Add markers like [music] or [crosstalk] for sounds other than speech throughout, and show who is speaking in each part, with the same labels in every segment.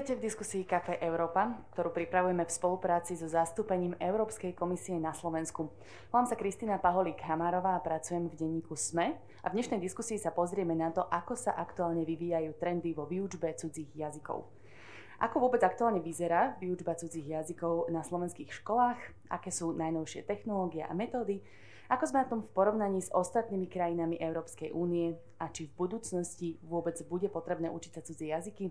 Speaker 1: Vítajte v diskusii Café Európa, ktorú pripravujeme v spolupráci so zastúpením Európskej komisie na Slovensku. Volám sa Kristýna Paholík-Hamárová a pracujem v denníku SME a v dnešnej diskusii sa pozrieme na to, ako sa aktuálne vyvíjajú trendy vo výučbe cudzích jazykov. Ako vôbec aktuálne vyzerá výučba cudzích jazykov na slovenských školách, aké sú najnovšie technológie a metódy, ako sme na tom v porovnaní s ostatnými krajinami Európskej únie a či v budúcnosti vôbec bude potrebné učiť sa cudzie jazyky?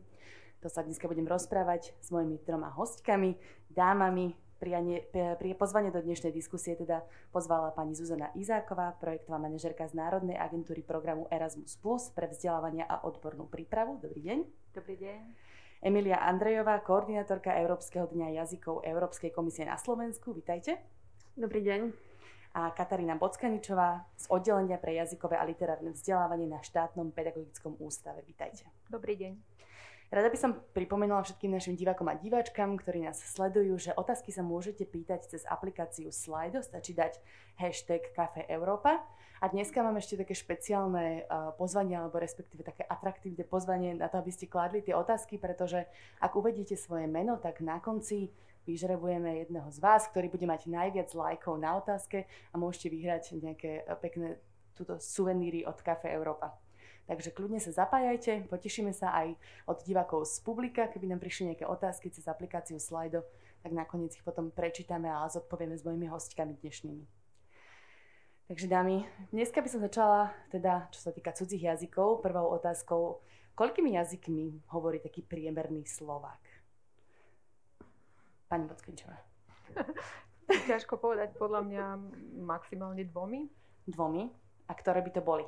Speaker 1: To sa dneska budem rozprávať s mojimi troma hostkami, dámami. Prianie, pri pozvanie do dnešnej diskusie teda pozvala pani Zuzana Izáková, projektová manažerka z Národnej agentúry programu Erasmus Plus pre vzdelávania a odbornú prípravu. Dobrý deň.
Speaker 2: Dobrý deň.
Speaker 1: Emilia Andrejová, koordinátorka Európskeho dňa jazykov Európskej komisie na Slovensku. Vítajte.
Speaker 2: Dobrý deň
Speaker 1: a Katarína Bockaničová z oddelenia pre jazykové a literárne vzdelávanie na štátnom pedagogickom ústave. Vítajte.
Speaker 2: Dobrý deň.
Speaker 1: Rada by som pripomenula všetkým našim divákom a diváčkam, ktorí nás sledujú, že otázky sa môžete pýtať cez aplikáciu Slido, stačí dať hashtag Café Európa. A dneska mám ešte také špeciálne pozvanie, alebo respektíve také atraktívne pozvanie na to, aby ste kladli tie otázky, pretože ak uvedíte svoje meno, tak na konci vyžrebujeme jedného z vás, ktorý bude mať najviac lajkov na otázke a môžete vyhrať nejaké eh, pekné túto suveníry od Café Európa. Takže kľudne sa zapájajte, potešíme sa aj od divákov z publika, keby nám prišli nejaké otázky cez aplikáciu Slido, tak nakoniec ich potom prečítame a zodpovieme s mojimi hostkami dnešnými. Takže dámy, dneska by som začala, teda čo sa týka cudzích jazykov, prvou otázkou, koľkými jazykmi hovorí taký priemerný Slovák? Pani Bockenčová. [laughs]
Speaker 2: Ťažko povedať, podľa mňa maximálne dvomi.
Speaker 1: Dvomi? A ktoré by to boli?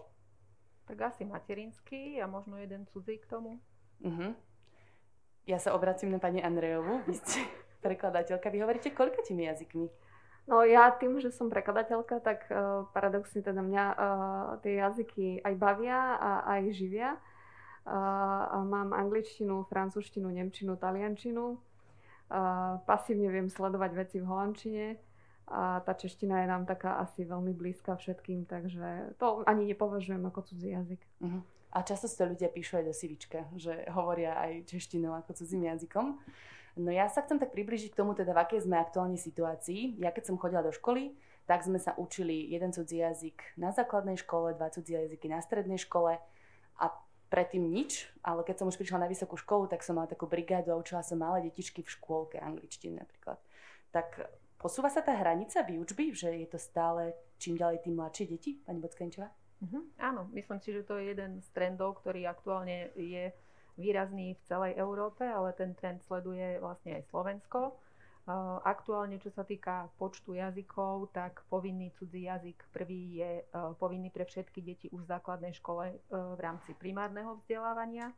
Speaker 2: Tak asi materinský a možno jeden cudzí k tomu. Uh-huh.
Speaker 1: Ja sa obracím na pani Andrejovu. Vy ste [laughs] prekladateľka. Vy hovoríte koľkatými jazykmi?
Speaker 2: No ja tým, že som prekladateľka, tak uh, paradoxne teda mňa uh, tie jazyky aj bavia a aj živia. Uh, mám angličtinu, francúzštinu, nemčinu, taliančinu pasívne viem sledovať veci v holandčine a tá čeština je nám taká asi veľmi blízka všetkým, takže to ani nepovažujem ako cudzí jazyk. Uh-huh.
Speaker 1: A často si ľudia píšu aj do sivička, že hovoria aj češtinou ako cudzím jazykom. No ja sa chcem tak približiť k tomu, teda v akej sme aktuálnej situácii. Ja keď som chodila do školy, tak sme sa učili jeden cudzí jazyk na základnej škole, dva cudzí jazyky na strednej škole a predtým nič, ale keď som už prišla na vysokú školu, tak som mala takú brigádu a učila som malé detičky v škôlke angličtiny napríklad. Tak posúva sa tá hranica výučby, že je to stále čím ďalej tým mladšie deti, pani Bockenčová?
Speaker 2: Uh-huh. Áno, myslím si, že to je jeden z trendov, ktorý aktuálne je výrazný v celej Európe, ale ten trend sleduje vlastne aj Slovensko. Aktuálne, čo sa týka počtu jazykov, tak povinný cudzí jazyk prvý je e, povinný pre všetky deti už v základnej škole e, v rámci primárneho vzdelávania.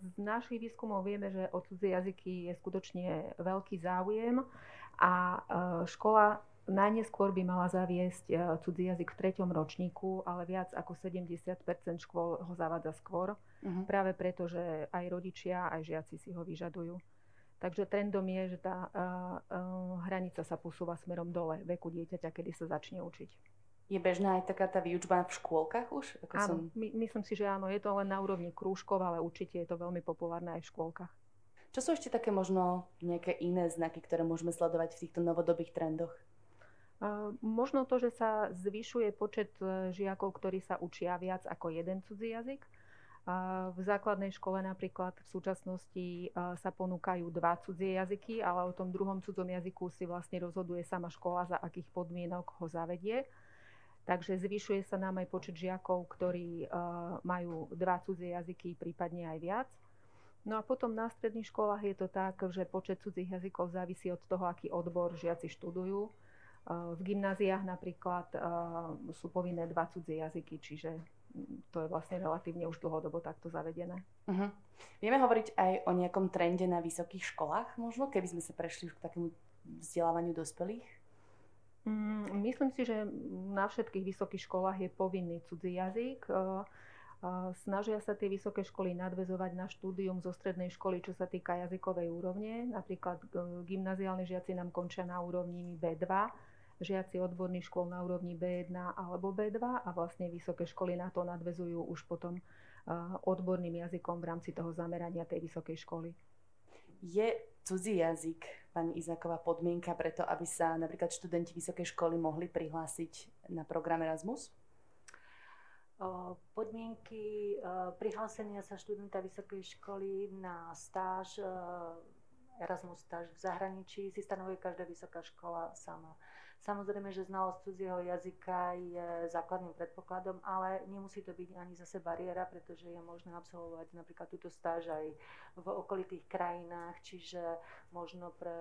Speaker 2: Z našich výskumov vieme, že o cudzie jazyky je skutočne veľký záujem a e, škola najneskôr by mala zaviesť cudzí jazyk v treťom ročníku, ale viac ako 70 škôl ho zavádza skôr, uh-huh. práve preto, že aj rodičia, aj žiaci si ho vyžadujú. Takže trendom je, že tá uh, uh, hranica sa posúva smerom dole veku dieťaťa, kedy sa začne učiť.
Speaker 1: Je bežná aj taká tá výučba v škôlkach už?
Speaker 2: Ako áno, som... my, myslím si, že áno. Je to len na úrovni krúžkov, ale určite je to veľmi populárne aj v škôlkach.
Speaker 1: Čo sú ešte také možno nejaké iné znaky, ktoré môžeme sledovať v týchto novodobých trendoch?
Speaker 2: Možno to, že sa zvyšuje počet e, žiakov, ktorí sa učia viac ako jeden cudzí jazyk. V základnej škole napríklad v súčasnosti sa ponúkajú dva cudzie jazyky, ale o tom druhom cudzom jazyku si vlastne rozhoduje sama škola, za akých podmienok ho zavedie. Takže zvyšuje sa nám aj počet žiakov, ktorí majú dva cudzie jazyky, prípadne aj viac. No a potom na stredných školách je to tak, že počet cudzích jazykov závisí od toho, aký odbor žiaci študujú. V gymnáziách napríklad sú povinné dva cudzie jazyky, čiže to je vlastne relatívne už dlhodobo takto zavedené. Uh-huh.
Speaker 1: Vieme hovoriť aj o nejakom trende na vysokých školách možno, keby sme sa prešli už k takému vzdelávaniu dospelých?
Speaker 2: Mm, myslím si, že na všetkých vysokých školách je povinný cudzí jazyk. Snažia sa tie vysoké školy nadvezovať na štúdium zo strednej školy, čo sa týka jazykovej úrovne. Napríklad e, gymnaziálni žiaci nám končia na úrovni B2, žiaci odborných škôl na úrovni B1 alebo B2 a vlastne vysoké školy na to nadvezujú už potom odborným jazykom v rámci toho zamerania tej vysokej školy.
Speaker 1: Je cudzí jazyk, pani Izáková, podmienka preto, aby sa napríklad študenti vysokej školy mohli prihlásiť na program Erasmus?
Speaker 3: Podmienky prihlásenia sa študenta vysokej školy na stáž, Erasmus stáž v zahraničí si stanovuje každá vysoká škola sama. Samozrejme, že znalosť cudzieho jazyka je základným predpokladom, ale nemusí to byť ani zase bariéra, pretože je možné absolvovať napríklad túto stáž aj v okolitých krajinách, čiže možno pre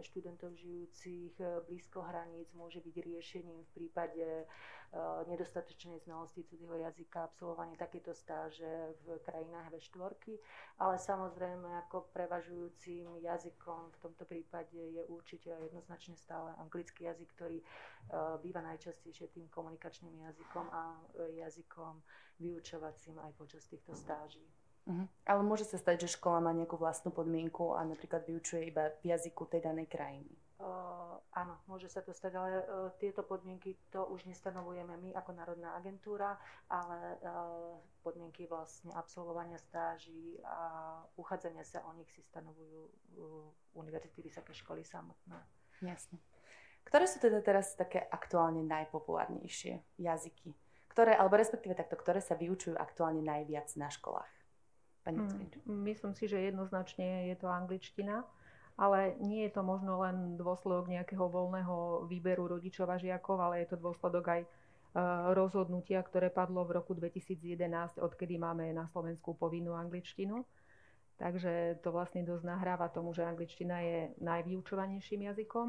Speaker 3: študentov žijúcich blízko hraníc môže byť riešením v prípade Eh, nedostatočnej znalosti cudzieho jazyka, absolvovanie takéto stáže v krajinách V4, ale samozrejme ako prevažujúcim jazykom v tomto prípade je určite jednoznačne stále anglický jazyk, ktorý eh, býva najčastejšie tým komunikačným jazykom a eh, jazykom vyučovacím aj počas týchto stáží.
Speaker 1: Uh-huh. Ale môže sa stať, že škola má nejakú vlastnú podmienku a napríklad vyučuje iba v jazyku tej danej krajiny.
Speaker 3: Uh, áno, môže sa to stať, ale uh, tieto podmienky to už nestanovujeme my ako Národná agentúra, ale uh, podmienky vlastne absolvovania stáží a uchádzania sa o nich si stanovujú uh, univerzity, vysoké školy samotné.
Speaker 1: Jasne. Ktoré sú teda teraz také aktuálne najpopulárnejšie jazyky? Ktoré, alebo respektíve takto, ktoré sa vyučujú aktuálne najviac na školách?
Speaker 2: Pani hmm, myslím si, že jednoznačne je to angličtina ale nie je to možno len dôsledok nejakého voľného výberu rodičov a žiakov, ale je to dôsledok aj e, rozhodnutia, ktoré padlo v roku 2011, odkedy máme na Slovensku povinnú angličtinu. Takže to vlastne dosť nahráva tomu, že angličtina je najvyučovanejším jazykom.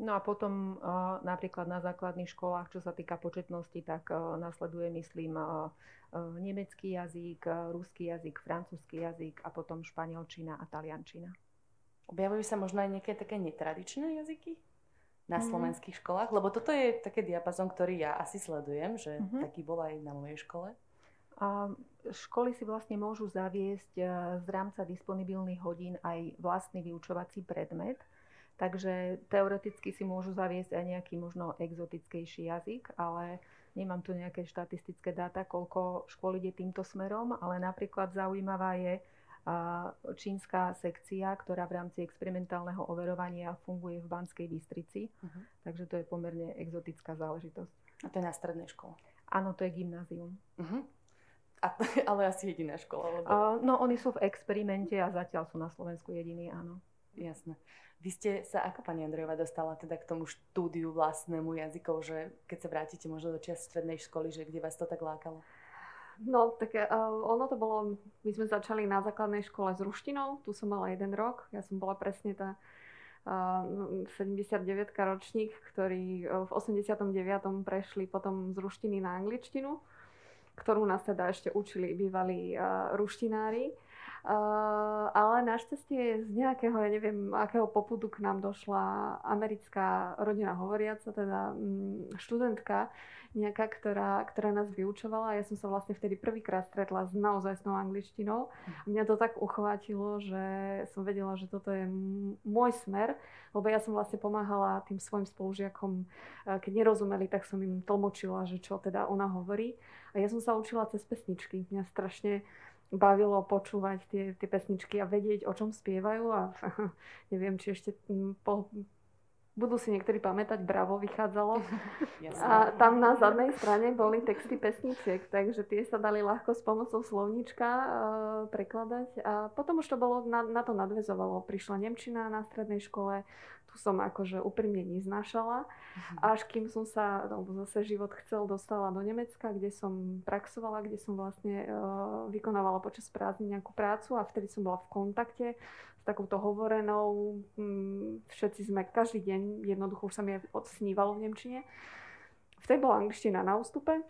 Speaker 2: No a potom e, napríklad na základných školách, čo sa týka početnosti, tak e, nasleduje, myslím, nemecký jazyk, ruský jazyk, francúzsky jazyk a potom španielčina a taliančina.
Speaker 1: Objavujú sa možno aj nejaké také netradičné jazyky na mm. slovenských školách? Lebo toto je také diapazon, ktorý ja asi sledujem, že mm-hmm. taký bol aj na mojej škole.
Speaker 2: A školy si vlastne môžu zaviesť e, z rámca disponibilných hodín aj vlastný vyučovací predmet. Takže teoreticky si môžu zaviesť aj nejaký možno exotickejší jazyk, ale nemám tu nejaké štatistické dáta, koľko škôl ide týmto smerom, ale napríklad zaujímavá je čínska sekcia, ktorá v rámci experimentálneho overovania funguje v Banskej Bystrici. Uh-huh. Takže to je pomerne exotická záležitosť.
Speaker 1: A to je na strednej škole?
Speaker 2: Áno, to je gymnázium. Uh-huh.
Speaker 1: A, ale asi jediná škola? Lebo...
Speaker 2: Uh, no, oni sú v experimente a zatiaľ sú na Slovensku jediní, áno.
Speaker 1: Jasné. Vy ste sa ako pani Andrejová dostala teda k tomu štúdiu vlastnému jazykov, že keď sa vrátite možno do čias strednej školy, že kde vás to tak lákalo?
Speaker 4: No, tak uh, ono to bolo, my sme začali na základnej škole s ruštinou, tu som mala jeden rok, ja som bola presne tá uh, 79 ročník, ktorí uh, v 89. prešli potom z ruštiny na angličtinu, ktorú nás teda ešte učili bývalí uh, ruštinári. Uh, ale našťastie z nejakého, ja neviem, akého popudu k nám došla americká rodina hovoriaca, teda um, študentka, nejaká, ktorá, ktorá nás vyučovala ja som sa vlastne vtedy prvýkrát stretla s naozajstnou angličtinou. A mňa to tak uchvátilo, že som vedela, že toto je môj smer, lebo ja som vlastne pomáhala tým svojim spolužiakom, keď nerozumeli, tak som im tlmočila, že čo teda ona hovorí. A ja som sa učila cez pesničky. Mňa strašne bavilo počúvať tie, tie pesničky a vedieť, o čom spievajú a [laughs] neviem, či ešte po, budú si niektorí pamätať, Bravo vychádzalo. [laughs] A tam na zadnej strane boli texty pesničiek, takže tie sa dali ľahko s pomocou slovníčka uh, prekladať. A potom už to bolo, na, na to nadvezovalo. Prišla Nemčina na strednej škole, tu som akože úprimne neznášala. Mhm. Až kým som sa, alebo zase život chcel, dostala do Nemecka, kde som praxovala, kde som vlastne uh, vykonávala počas prázdnin nejakú prácu a vtedy som bola v kontakte s takouto hovorenou. Mm, všetci sme každý deň, jednoducho už sa mi odsnívalo v Nemčine. Vtedy bola angličtina na ústupe.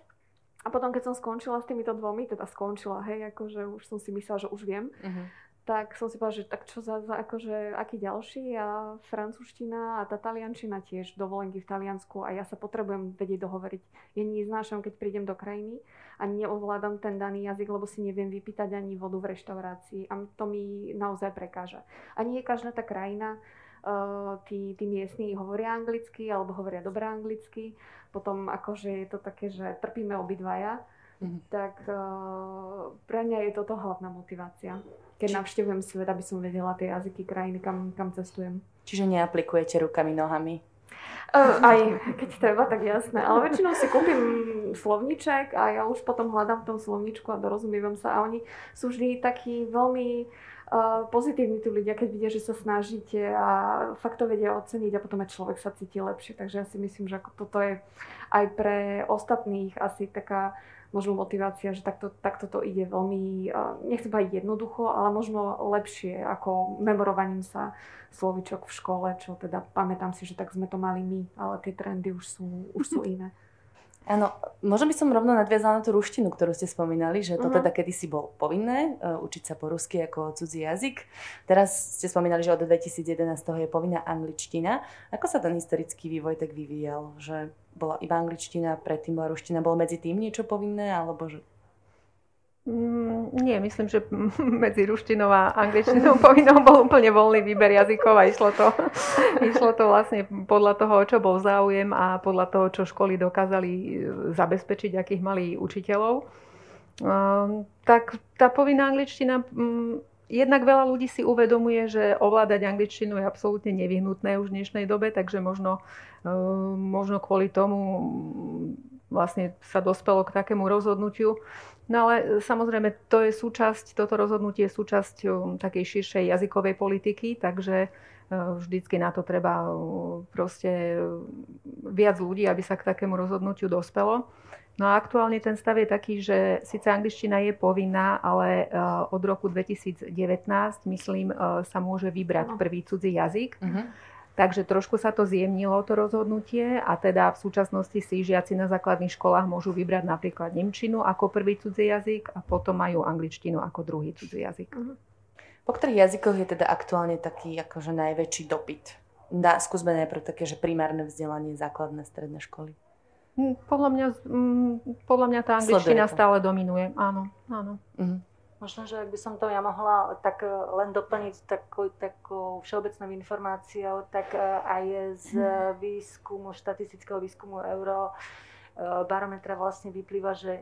Speaker 4: A potom, keď som skončila s týmito dvomi, teda skončila, hej, akože už som si myslela, že už viem, uh-huh tak som si povedala, že tak čo za, za akože, aký ďalší a francúzština a tá taliančina tiež, dovolenky v Taliansku a ja sa potrebujem vedieť dohovoriť. Ja neznášam, keď prídem do krajiny a neovládam ten daný jazyk, lebo si neviem vypýtať ani vodu v reštaurácii a to mi naozaj prekáža. A nie každá tá krajina, uh, tí, tí miestni hovoria anglicky alebo hovoria dobre anglicky, potom akože je to také, že trpíme obidvaja, mm-hmm. tak uh, pre mňa je toto hlavná motivácia. Keď navštevujem svet, aby som vedela tie jazyky krajiny, kam, kam cestujem.
Speaker 1: Čiže neaplikujete rukami, nohami?
Speaker 4: Uh, aj keď treba, tak jasné. Ale väčšinou si kúpim slovníček a ja už potom hľadám v tom slovníčku a dorozumievam sa. A oni sú vždy takí veľmi uh, pozitívni tí ľudia, keď vidia, že sa snažíte a fakt to vedia oceniť a potom aj človek sa cíti lepšie. Takže ja si myslím, že ako toto je aj pre ostatných asi taká možno motivácia, že takto, takto to ide veľmi, nechcem povedať jednoducho, ale možno lepšie ako memorovaním sa slovičok v škole, čo teda pamätám si, že tak sme to mali my, ale tie trendy už sú, už sú iné. [laughs]
Speaker 1: Áno, možno by som rovno nadviazala na tú ruštinu, ktorú ste spomínali, že to uh-huh. teda kedysi bolo povinné, uh, učiť sa po rusky ako cudzí jazyk. Teraz ste spomínali, že od 2011 toho je povinná angličtina. Ako sa ten historický vývoj tak vyvíjal? Že bola iba angličtina, predtým bola ruština, bolo medzi tým niečo povinné, alebo že
Speaker 2: nie, myslím, že [laughs] medzi ruštinou a angličtinou [laughs] povinnou bol úplne voľný výber jazykov a išlo to, [laughs] išlo to vlastne podľa toho, čo bol záujem a podľa toho, čo školy dokázali e, zabezpečiť, akých mali učiteľov. Um, tak tá povinná angličtina, um, jednak veľa ľudí si uvedomuje, že ovládať angličtinu je absolútne nevyhnutné už v dnešnej dobe, takže možno, um, možno kvôli tomu vlastne sa dospelo k takému rozhodnutiu. No ale e, samozrejme, to je súčasť, toto rozhodnutie je súčasť um, takej širšej jazykovej politiky, takže e, vždycky na to treba e, proste viac ľudí, aby sa k takému rozhodnutiu dospelo. No a aktuálne ten stav je taký, že síce angličtina je povinná, ale od roku 2019, myslím, sa môže vybrať prvý cudzí jazyk. Uh-huh. Takže trošku sa to zjemnilo, to rozhodnutie a teda v súčasnosti si žiaci na základných školách môžu vybrať napríklad Nemčinu ako prvý cudzí jazyk a potom majú angličtinu ako druhý cudzí jazyk. Uh-huh.
Speaker 1: Po ktorých jazykoch je teda aktuálne taký akože najväčší dopyt? Dá, skúsme najprv také, že primárne vzdelanie, základné, stredné školy.
Speaker 2: Hm, podľa mňa, hm, podľa mňa tá angličtina stále dominuje. Áno, áno. Uh-huh.
Speaker 3: Možno, že ak by som to ja mohla tak e, len doplniť takou, takou všeobecnou informáciou, tak e, aj z mhm. výskumu, štatistického výskumu Euro e, barometra vlastne vyplýva, že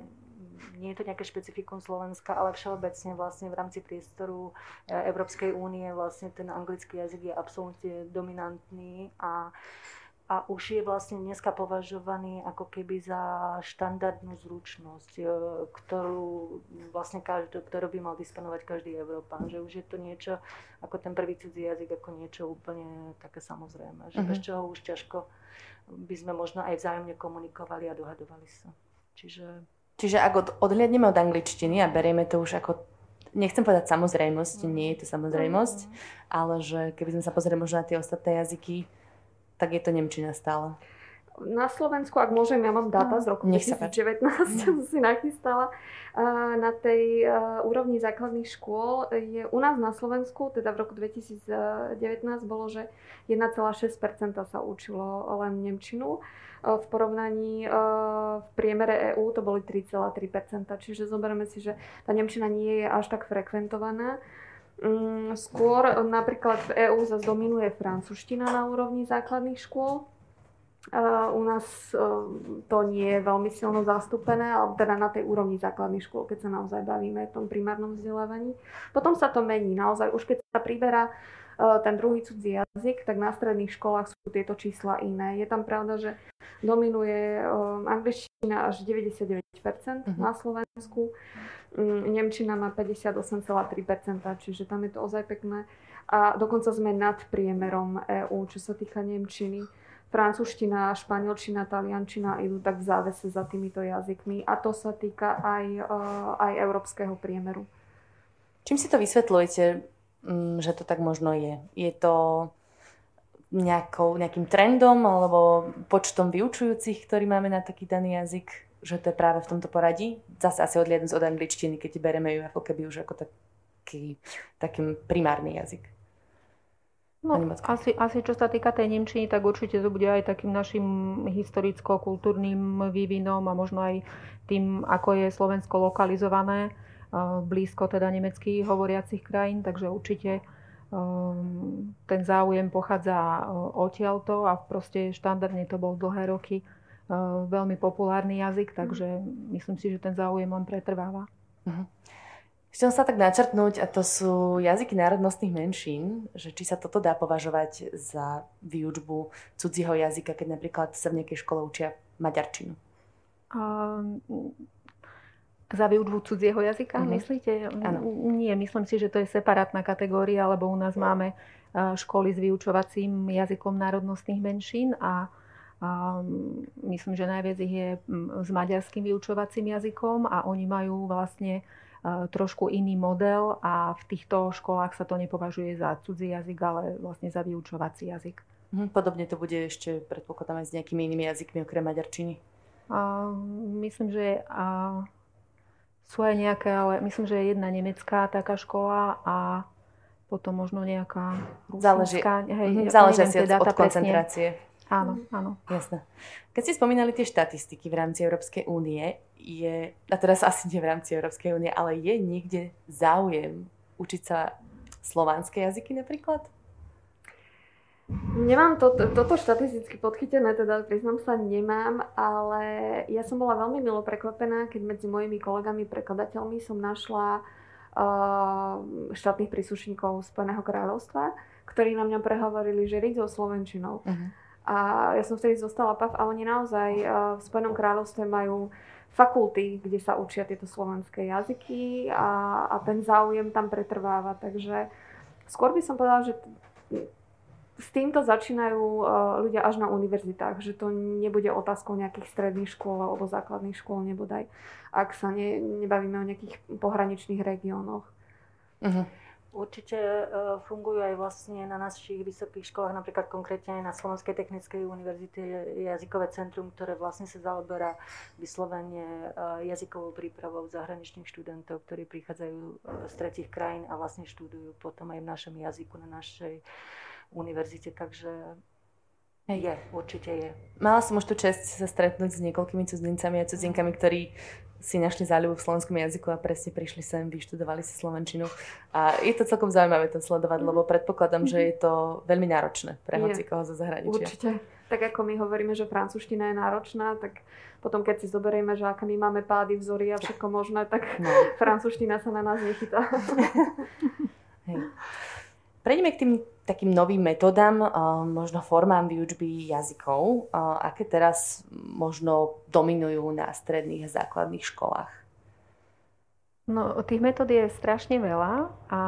Speaker 3: nie je to nejaké špecifikum Slovenska, ale všeobecne vlastne v rámci priestoru Európskej únie vlastne ten anglický jazyk je absolútne dominantný a a už je vlastne dneska považovaný ako keby za štandardnú zručnosť, e, ktorú vlastne každý, ktorú by mal disponovať každý Európan. Že už je to niečo ako ten prvý cudzí jazyk, ako niečo úplne také samozrejme. Že uh-huh. bez čoho už ťažko by sme možno aj vzájomne komunikovali a dohadovali sa. Čiže...
Speaker 1: Čiže ak od, odhliadneme od angličtiny a berieme to už ako nechcem povedať samozrejmosť, mm. nie je to samozrejmosť, mm. ale že keby sme sa pozreli možno na tie ostatné jazyky, tak je to Nemčina stále.
Speaker 4: Na Slovensku, ak môžem, ja mám dáta z roku Nech 2019, čo [laughs] som si nachystala. Na tej úrovni základných škôl je u nás na Slovensku, teda v roku 2019 bolo, že 1,6% sa učilo len Nemčinu. V porovnaní v priemere EÚ to boli 3,3%. Čiže zoberieme si, že tá Nemčina nie je až tak frekventovaná. Mm, skôr napríklad v EÚ zase dominuje francúzština na úrovni základných škôl. U nás e, to nie je veľmi silno zastúpené, ale teda na tej úrovni základných škôl, keď sa naozaj bavíme v tom primárnom vzdelávaní. Potom sa to mení. Naozaj už keď sa priberá ten druhý cudzí jazyk, tak na stredných školách sú tieto čísla iné. Je tam pravda, že dominuje angličtina až 99% uh-huh. na Slovensku. Mm, Nemčina má 58,3%, čiže tam je to ozaj pekné. A dokonca sme nad priemerom EÚ, čo sa týka Nemčiny. Francúzština, španielčina, taliančina idú tak v závese za týmito jazykmi a to sa týka aj, uh, aj európskeho priemeru.
Speaker 1: Čím si to vysvetľujete, mm, že to tak možno je? Je to nejakou, nejakým trendom alebo počtom vyučujúcich, ktorí máme na taký daný jazyk? Že to je práve v tomto poradí. Zase asi odliadnúť od angličtiny, keď bereme ju ako keby už ako taký, taký primárny jazyk.
Speaker 2: No, asi, asi čo sa týka tej Nemčiny, tak určite to bude aj takým našim historicko-kultúrnym vývinom a možno aj tým, ako je Slovensko lokalizované, blízko teda nemeckých hovoriacich krajín, takže určite um, ten záujem pochádza odtiaľto a proste štandardne to bol dlhé roky Eh, veľmi populárny jazyk, takže myslím si, že ten záujem len pretrváva. Uh-huh.
Speaker 1: Chcem sa tak načrtnúť, a to sú jazyky národnostných menšín, že či sa toto dá považovať za výučbu cudzieho jazyka, keď napríklad sa v nejakej škole učia maďarčinu. Um,
Speaker 2: za výučbu cudzieho jazyka, mm-hmm. myslíte?
Speaker 1: Ano.
Speaker 2: Nie, myslím si, že to je separátna kategória, lebo u nás máme školy s vyučovacím jazykom národnostných menšín a myslím, že najviac ich je s maďarským vyučovacím jazykom a oni majú vlastne trošku iný model a v týchto školách sa to nepovažuje za cudzí jazyk, ale vlastne za vyučovací jazyk.
Speaker 1: Mhm, podobne to bude ešte, predpokladám, aj s nejakými inými jazykmi okrem maďarčiny.
Speaker 2: Uh, myslím, že uh, sú aj nejaké, ale myslím, že je jedna nemecká taká škola a potom možno nejaká
Speaker 1: ruská. Záleží, hej, mm-hmm, záleží asi teda od koncentrácie.
Speaker 2: Áno, áno.
Speaker 1: Jasné. Keď ste spomínali tie štatistiky v rámci Európskej únie, je, a teraz asi nie v rámci Európskej únie, ale je niekde záujem učiť sa slovanské jazyky napríklad?
Speaker 4: Nemám to, to, toto štatisticky podchytené, teda priznám sa, nemám, ale ja som bola veľmi milo prekvapená, keď medzi mojimi kolegami prekladateľmi som našla uh, štátnych príslušníkov Spojeného kráľovstva, ktorí na mňa prehovorili, že riť so Slovenčinou. Uh-huh. A ja som vtedy zostala pav a oni naozaj uh, v Spojenom kráľovstve majú fakulty, kde sa učia tieto slovenské jazyky a, a ten záujem tam pretrváva. Takže skôr by som povedala, že s týmto začínajú uh, ľudia až na univerzitách, že to nebude otázkou nejakých stredných škôl alebo základných škôl nebodaj, ak sa ne, nebavíme o nejakých pohraničných regiónoch.
Speaker 3: Uh-huh. Určite e, fungujú aj vlastne na našich vysokých školách, napríklad konkrétne aj na Slovenskej technickej univerzite jazykové centrum, ktoré vlastne sa zaoberá vyslovene e, jazykovou prípravou zahraničných študentov, ktorí prichádzajú e, z tretich krajín a vlastne študujú potom aj v našom jazyku na našej univerzite. Takže Hej. Je, určite je.
Speaker 1: Mala som už tu čest sa stretnúť s niekoľkými cudzincami a cudzinkami, ktorí si našli záľubu v slovenskom jazyku a presne prišli sem, vyštudovali si slovenčinu. A je to celkom zaujímavé to sledovať, lebo predpokladám, že je to veľmi náročné pre hoci koho zo zahraničia.
Speaker 4: Určite. Tak ako my hovoríme, že francúzština je náročná, tak potom keď si zoberieme, že aké my máme pády, vzory a všetko možné, tak no. [laughs] francúzština sa na nás nechytá. [laughs]
Speaker 1: Hej. Prejdeme k tým takým novým metodám, možno formám výučby jazykov, aké teraz možno dominujú na stredných a základných školách?
Speaker 2: No, tých metód je strašne veľa a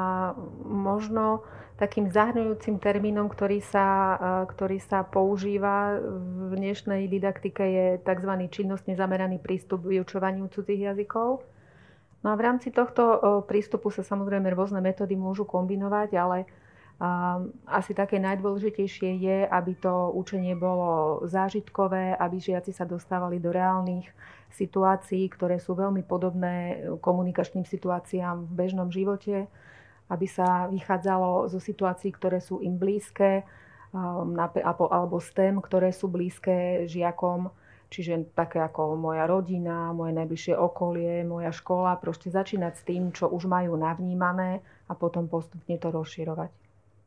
Speaker 2: možno takým zahrňujúcim termínom, ktorý sa, ktorý sa používa v dnešnej didaktike je tzv. činnostne zameraný prístup k vyučovaniu cudzích jazykov. No a v rámci tohto prístupu sa samozrejme rôzne metódy môžu kombinovať, ale asi také najdôležitejšie je, aby to učenie bolo zážitkové, aby žiaci sa dostávali do reálnych situácií, ktoré sú veľmi podobné komunikačným situáciám v bežnom živote, aby sa vychádzalo zo situácií, ktoré sú im blízke, um, alebo z tém, ktoré sú blízke žiakom, čiže také ako moja rodina, moje najbližšie okolie, moja škola, proste začínať s tým, čo už majú navnímané a potom postupne to rozširovať.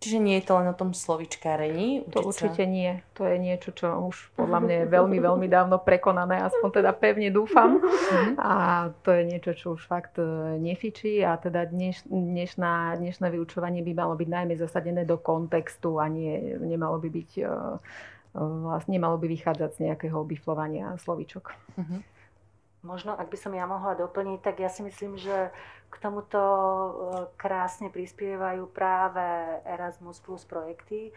Speaker 1: Čiže nie je to len o tom slovičkárení?
Speaker 2: To určite nie. To je niečo, čo už podľa mňa je veľmi, veľmi dávno prekonané, aspoň teda pevne dúfam. Mhm. A to je niečo, čo už fakt e, nefičí a teda dneš, dnešná, dnešné vyučovanie by malo byť najmä zasadené do kontextu a nie, nemalo by byť e, e, vlastne nemalo by vychádzať z nejakého biflovania slovičok. Uh-huh.
Speaker 3: Možno, ak by som ja mohla doplniť, tak ja si myslím, že k tomuto e, krásne prispievajú práve Erasmus Plus projekty, e,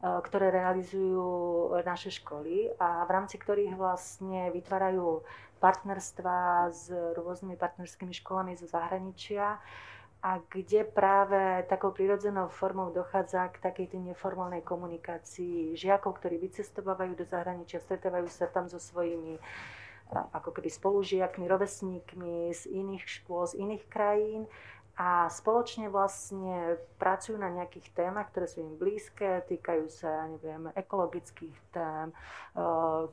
Speaker 3: ktoré realizujú naše školy a v rámci ktorých vlastne vytvárajú partnerstva s rôznymi partnerskými školami zo zahraničia a kde práve takou prirodzenou formou dochádza k takej tej neformálnej komunikácii žiakov, ktorí vycestovávajú do zahraničia, stretávajú sa tam so svojimi ako keby spolužiakmi, rovesníkmi z iných škôl, z iných krajín a spoločne vlastne pracujú na nejakých témach, ktoré sú im blízke, týkajú sa, neviem, ekologických tém,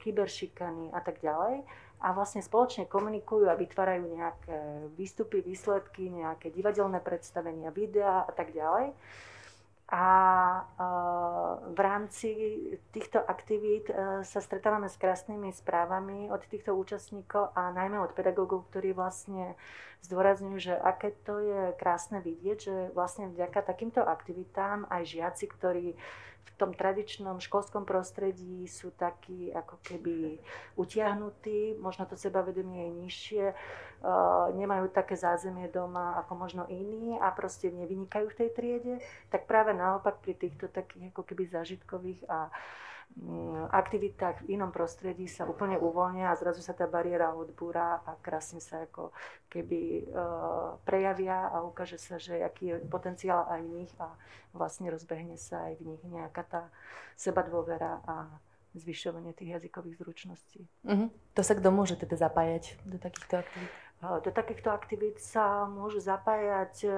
Speaker 3: kyberšikany a tak ďalej. A vlastne spoločne komunikujú a vytvárajú nejaké výstupy, výsledky, nejaké divadelné predstavenia, videá a tak ďalej. A v rámci týchto aktivít sa stretávame s krásnymi správami od týchto účastníkov a najmä od pedagógov, ktorí vlastne zdôrazňujú, že aké to je krásne vidieť, že vlastne vďaka takýmto aktivitám aj žiaci, ktorí v tom tradičnom školskom prostredí sú takí ako keby utiahnutí, možno to sebavedomie je nižšie, uh, nemajú také zázemie doma ako možno iní a proste nevynikajú v tej triede, tak práve naopak pri týchto takých ako keby zážitkových a aktivitách v inom prostredí sa úplne uvoľnia a zrazu sa tá bariéra odbúra a krásne sa ako keby uh, prejavia a ukáže sa, že aký je potenciál aj v nich a vlastne rozbehne sa aj v nich nejaká tá seba dôvera a zvyšovanie tých jazykových zručností.
Speaker 1: Uh-huh. To sa kto môže teda zapájať do takýchto aktivít?
Speaker 3: Do takýchto aktivít sa môžu zapájať e,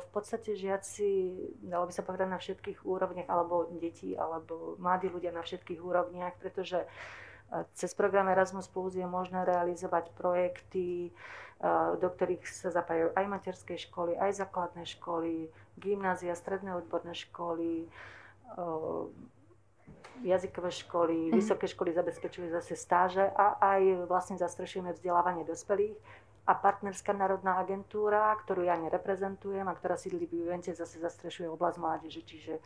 Speaker 3: v podstate žiaci, dalo by sa povedať, na všetkých úrovniach, alebo deti, alebo mladí ľudia na všetkých úrovniach, pretože e, cez program Erasmus Plus je možné realizovať projekty, do ktorých sa zapájajú aj materské školy, aj základné školy, gymnázia, stredné odborné školy, jazykové školy, mm. vysoké školy zabezpečujú zase stáže a aj vlastne zastrešujeme vzdelávanie dospelých. A partnerská národná agentúra, ktorú ja nereprezentujem a ktorá sídli v Juvente, zase zastrešuje oblasť mládeže, čiže e,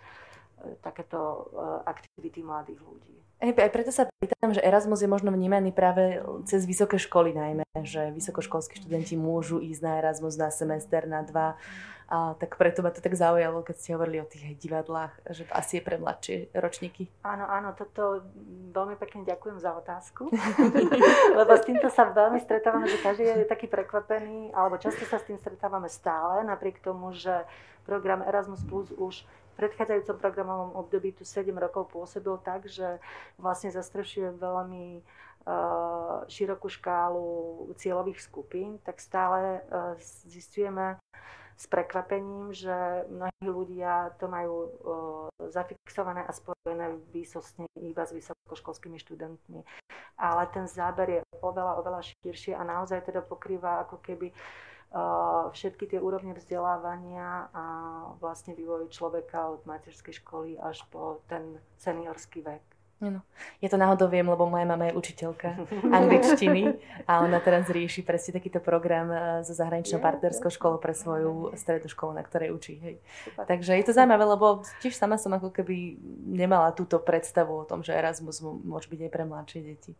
Speaker 3: takéto e, aktivity mladých ľudí.
Speaker 1: Aj, aj preto sa pýtam, že Erasmus je možno vnímaný práve cez vysoké školy najmä, že vysokoškolskí študenti môžu ísť na Erasmus na semester, na dva. A tak preto ma to tak zaujalo, keď ste hovorili o tých divadlách, že asi je pre mladšie ročníky.
Speaker 3: Áno, áno, toto veľmi pekne ďakujem za otázku, [laughs] lebo s týmto sa veľmi stretávame, že každý je taký prekvapený, alebo často sa s tým stretávame stále, napriek tomu, že program Erasmus Plus už v predchádzajúcom programovom období tu 7 rokov pôsobil tak, že vlastne zastrešuje veľmi uh, širokú škálu cieľových skupín, tak stále uh, zistujeme, s prekvapením, že mnohí ľudia to majú zafixované a spojené výsostne iba s vysokoškolskými študentmi. Ale ten záber je oveľa, oveľa širší a naozaj teda pokrýva ako keby všetky tie úrovne vzdelávania a vlastne vývoj človeka od materskej školy až po ten seniorský vek.
Speaker 1: No. Ja to náhodou viem, lebo moja mama je učiteľka angličtiny a ona teraz rieši presne takýto program so eh, zahraničnou partnerskou školou pre svoju strednú školu, na ktorej učí. Hej. Takže je to zaujímavé, lebo tiež sama som ako keby nemala túto predstavu o tom, že Erasmus môže byť aj pre mladšie deti.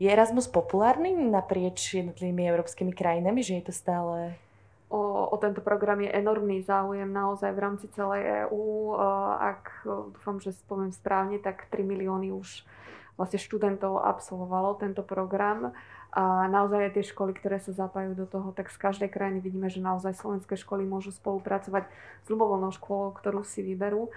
Speaker 1: Je Erasmus populárny naprieč jednotlivými európskymi krajinami, že je to stále
Speaker 4: o, o tento program je enormný záujem naozaj v rámci celej EÚ. Ak dúfam, že spomiem správne, tak 3 milióny už vlastne študentov absolvovalo tento program. A naozaj aj tie školy, ktoré sa zapájajú do toho, tak z každej krajiny vidíme, že naozaj slovenské školy môžu spolupracovať s ľubovoľnou školou, ktorú si vyberú.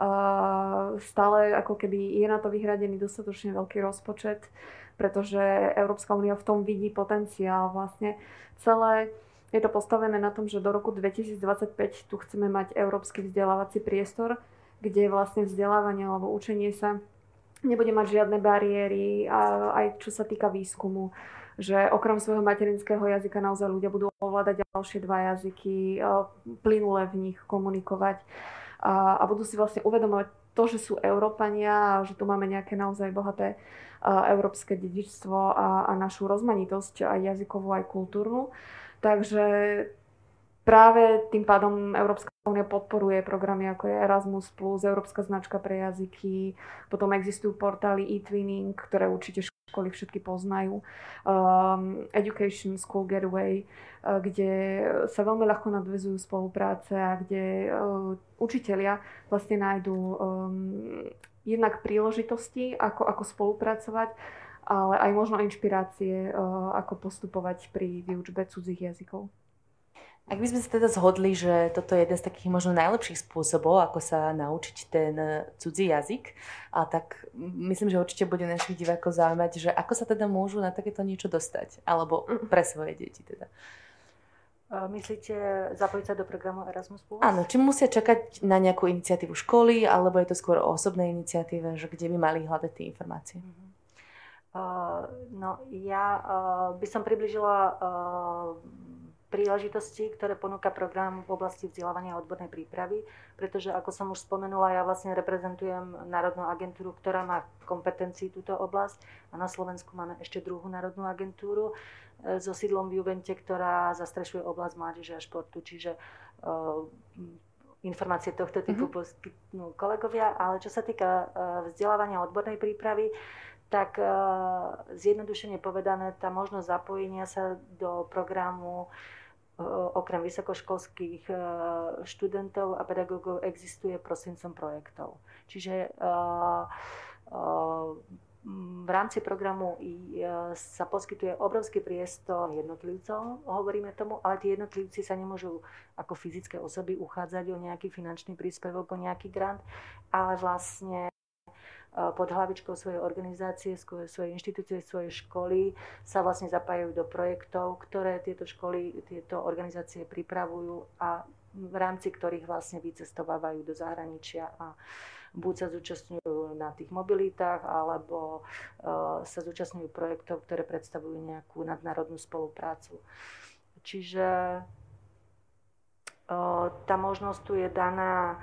Speaker 4: Uh, stále ako keby je na to vyhradený dostatočne veľký rozpočet, pretože Európska únia v tom vidí potenciál vlastne celé je to postavené na tom, že do roku 2025 tu chceme mať európsky vzdelávací priestor, kde vlastne vzdelávanie alebo učenie sa nebude mať žiadne bariéry, aj čo sa týka výskumu že okrem svojho materinského jazyka naozaj ľudia budú ovládať ďalšie dva jazyky, plynule v nich komunikovať a, a budú si vlastne uvedomovať to, že sú Európania a že tu máme nejaké naozaj bohaté európske dedičstvo a, a našu rozmanitosť aj jazykovú, aj kultúrnu. Takže práve tým pádom Európska únia podporuje programy ako je Erasmus+, Európska značka pre jazyky, potom existujú portály e-twinning, ktoré určite školy všetky poznajú, um, Education School Getaway, uh, kde sa veľmi ľahko nadvezujú spolupráce a kde uh, učitelia vlastne nájdú um, jednak príležitosti, ako, ako spolupracovať, ale aj možno inšpirácie, eh, ako postupovať pri výučbe cudzích jazykov.
Speaker 1: Ak by sme sa teda zhodli, že toto je jeden z takých možno najlepších spôsobov, ako sa naučiť ten eh, cudzí jazyk, a tak myslím, že určite bude našich divákov zaujímať, že ako sa teda môžu na takéto niečo dostať, alebo mm. pre svoje deti teda.
Speaker 3: Myslíte zapojiť sa do programu Erasmus+?
Speaker 1: Áno, či musia čakať na nejakú iniciatívu školy, alebo je to skôr o osobnej iniciatíve, že kde by mali hľadať tie informácie? Mm-hmm.
Speaker 3: Uh, no, ja uh, by som približila uh, príležitostí, ktoré ponúka program v oblasti vzdelávania a odbornej prípravy, pretože ako som už spomenula, ja vlastne reprezentujem Národnú agentúru, ktorá má kompetencií túto oblasť a na Slovensku máme ešte druhú Národnú agentúru so sídlom v Juvente, ktorá zastrešuje oblasť mládeže a športu. Čiže informácie tohto typu mm-hmm. poskytnú kolegovia, ale čo sa týka vzdelávania a odbornej prípravy, tak uh, zjednodušene povedané, tá možnosť zapojenia sa do programu okrem vysokoškolských študentov a pedagógov existuje prostredníctvom projektov. Čiže v rámci programu sa poskytuje obrovský priestor jednotlivcov, hovoríme tomu, ale tí jednotlivci sa nemôžu ako fyzické osoby uchádzať o nejaký finančný príspevok, o nejaký grant, ale vlastne pod hlavičkou svojej organizácie, svojej inštitúcie, svojej školy sa vlastne zapájajú do projektov, ktoré tieto školy, tieto organizácie pripravujú a v rámci ktorých vlastne vycestovávajú do zahraničia a buď sa zúčastňujú na tých mobilitách, alebo uh, sa zúčastňujú projektov, ktoré predstavujú nejakú nadnárodnú spoluprácu. Čiže uh, tá možnosť tu je daná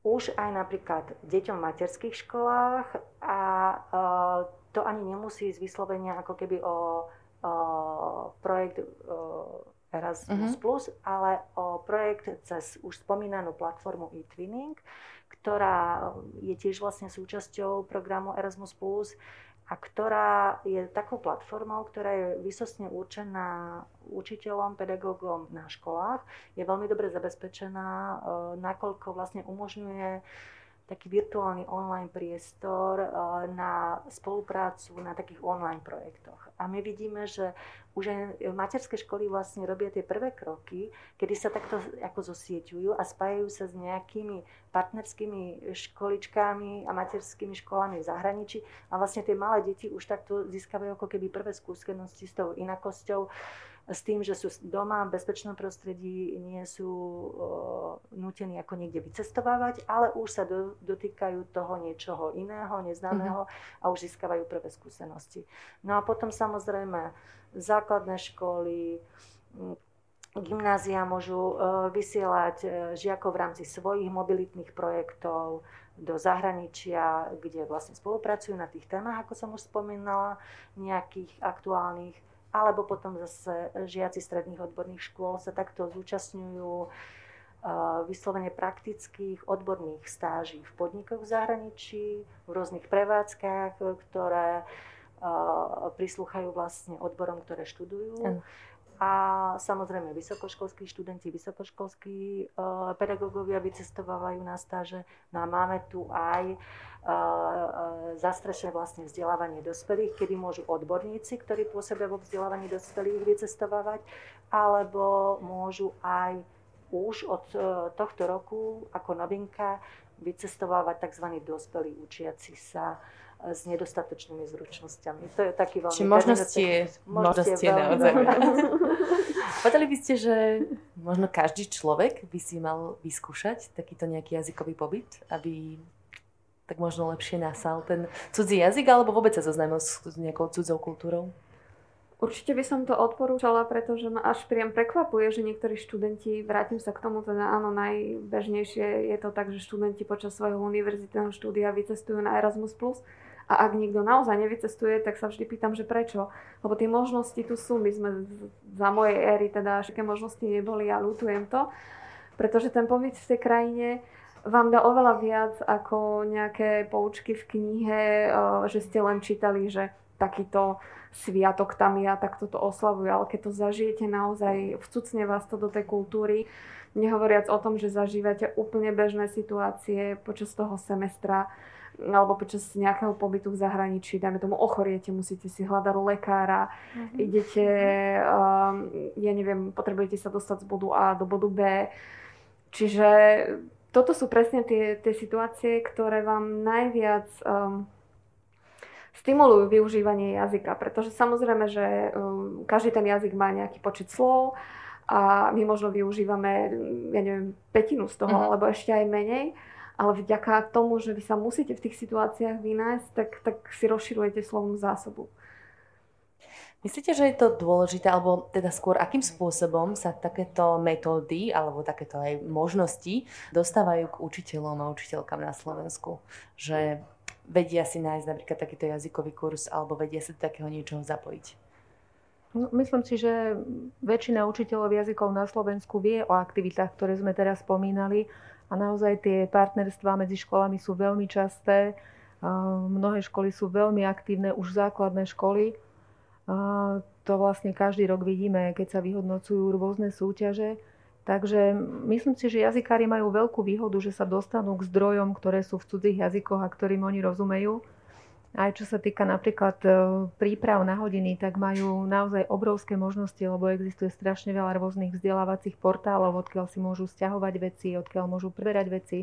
Speaker 3: už aj napríklad deťom v materských školách a uh, to ani nemusí ísť vyslovene ako keby o uh, projekt uh, Erasmus+, uh-huh. ale o projekt cez už spomínanú platformu eTwinning, ktorá je tiež vlastne súčasťou programu Erasmus+, a ktorá je takou platformou, ktorá je vysostne určená učiteľom, pedagógom na školách. Je veľmi dobre zabezpečená, e, nakoľko vlastne umožňuje taký virtuálny online priestor eh, na spoluprácu na takých online projektoch. A my vidíme, že už aj materské školy vlastne robia tie prvé kroky, kedy sa takto ako zosieťujú a spájajú sa s nejakými partnerskými školičkami a materskými školami v zahraničí a vlastne tie malé deti už takto získavajú ako keby prvé skúsenosti s tou inakosťou s tým, že sú doma v bezpečnom prostredí, nie sú uh, nutení ako niekde vycestovávať, ale už sa do, dotýkajú toho niečoho iného, neznámeho mm-hmm. a už získavajú prvé skúsenosti. No a potom samozrejme základné školy, gymnázia môžu vysielať uh, žiakov v rámci svojich mobilitných projektov do zahraničia, kde vlastne spolupracujú na tých témach, ako som už spomínala, nejakých aktuálnych alebo potom zase žiaci stredných odborných škôl sa takto zúčastňujú uh, vyslovene praktických odborných stáží v podnikoch v zahraničí, v rôznych prevádzkach, ktoré uh, prislúchajú vlastne odborom, ktoré študujú. A samozrejme vysokoškolskí študenti, vysokoškolskí uh, pedagógovia vycestovávajú na stáže. No a máme tu aj zastrešené vlastne vzdelávanie dospelých, kedy môžu odborníci, ktorí pôsobia vo vzdelávaní dospelých, vycestovávať, alebo môžu aj už od e, tohto roku ako novinka vycestovávať tzv. dospelí učiaci sa e, s nedostatočnými zručnosťami. To je taký veľmi...
Speaker 1: Či možnosti je, možnosti je naozaj. [laughs] Povedali by ste, že možno každý človek by si mal vyskúšať takýto nejaký jazykový pobyt, aby tak možno lepšie nasal ten cudzí jazyk, alebo vôbec sa zoznámil s nejakou cudzou kultúrou?
Speaker 4: Určite by som to odporúčala, pretože ma až priam prekvapuje, že niektorí študenti, vrátim sa k tomu, teda áno, najbežnejšie je to tak, že študenti počas svojho univerzitného štúdia vycestujú na Erasmus+, a ak niekto naozaj nevycestuje, tak sa vždy pýtam, že prečo. Lebo tie možnosti tu sú. My sme za mojej éry teda všetké možnosti neboli a ľutujem to. Pretože ten pobyt v tej krajine vám dá oveľa viac ako nejaké poučky v knihe, eh, že ste len čítali, že takýto sviatok tam ja, takto to oslavujú, ale keď to zažijete naozaj, vcucne vás to do tej kultúry, nehovoriac o tom, že zažívate úplne bežné situácie počas toho semestra, alebo počas nejakého pobytu v zahraničí, dajme tomu ochoriete, musíte si hľadať lekára, mm-hmm. idete, um, ja neviem, potrebujete sa dostať z bodu A do bodu B. Čiže toto sú presne tie, tie situácie, ktoré vám najviac um, stimulujú využívanie jazyka, pretože samozrejme, že um, každý ten jazyk má nejaký počet slov a my možno využívame, ja neviem, petinu z toho, uh-huh. alebo ešte aj menej, ale vďaka tomu, že vy sa musíte v tých situáciách vynájsť, tak, tak si rozširujete slovnú zásobu.
Speaker 1: Myslíte, že je to dôležité, alebo teda skôr akým spôsobom sa takéto metódy alebo takéto aj možnosti dostávajú k učiteľom a učiteľkám na Slovensku? Že vedia si nájsť napríklad takýto jazykový kurz alebo vedia sa do takého niečoho zapojiť?
Speaker 2: No, myslím si, že väčšina učiteľov jazykov na Slovensku vie o aktivitách, ktoré sme teraz spomínali a naozaj tie partnerstvá medzi školami sú veľmi časté. Mnohé školy sú veľmi aktívne, už základné školy to vlastne každý rok vidíme, keď sa vyhodnocujú rôzne súťaže. Takže myslím si, že jazykári majú veľkú výhodu, že sa dostanú k zdrojom, ktoré sú v cudzích jazykoch a ktorým oni rozumejú. Aj čo sa týka napríklad e, príprav na hodiny, tak majú naozaj obrovské možnosti, lebo existuje strašne veľa rôznych vzdelávacích portálov, odkiaľ si môžu stiahovať veci, odkiaľ môžu preberať veci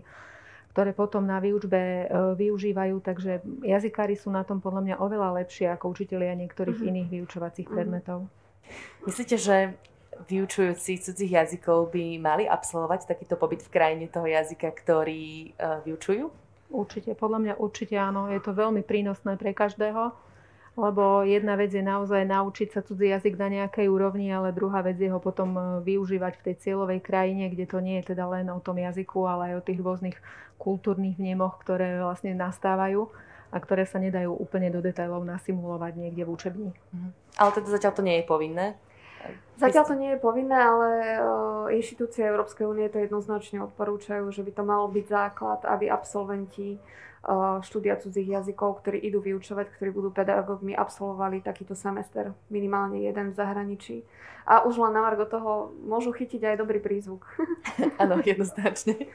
Speaker 2: ktoré potom na výučbe e, využívajú, takže jazykári sú na tom podľa mňa oveľa lepšie ako učitelia niektorých mm-hmm. iných vyučovacích mm-hmm. predmetov.
Speaker 1: Myslíte, že vyučujúci cudzích jazykov by mali absolvovať takýto pobyt v krajine toho jazyka, ktorý uh, vyučujú?
Speaker 2: Určite, podľa mňa určite áno. Je to veľmi prínosné pre každého lebo jedna vec je naozaj naučiť sa cudzí jazyk na nejakej úrovni, ale druhá vec je ho potom e, využívať v tej cieľovej krajine, kde to nie je teda len o tom jazyku, ale aj o tých rôznych kultúrnych vnemoch, ktoré vlastne nastávajú a ktoré sa nedajú úplne do detajlov nasimulovať niekde v učebni.
Speaker 1: Mhm. Ale teda zatiaľ to nie je povinné?
Speaker 4: Zatiaľ to nie je povinné, ale uh, inštitúcie Európskej únie to jednoznačne odporúčajú, že by to malo byť základ, aby absolventi štúdia cudzích jazykov, ktorí idú vyučovať, ktorí budú pedagógmi, absolvovali takýto semester, minimálne jeden v zahraničí. A už len na margo toho môžu chytiť aj dobrý prízvuk. [laughs]
Speaker 1: Áno, jednoznačne. [laughs]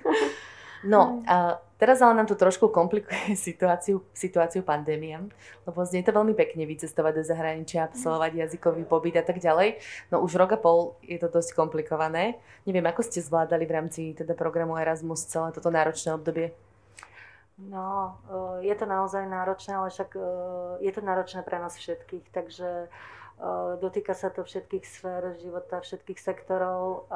Speaker 1: No, a teraz ale nám to trošku komplikuje [laughs] situáciu, situáciu pandémia, lebo znie to veľmi pekne vycestovať do zahraničia, absolvovať jazykový pobyt a tak ďalej. No už rok a pol je to dosť komplikované. Neviem, ako ste zvládali v rámci teda programu Erasmus celé toto náročné obdobie?
Speaker 3: No, e, je to naozaj náročné, ale však e, je to náročné pre nás všetkých, takže dotýka sa to všetkých sfér života, všetkých sektorov,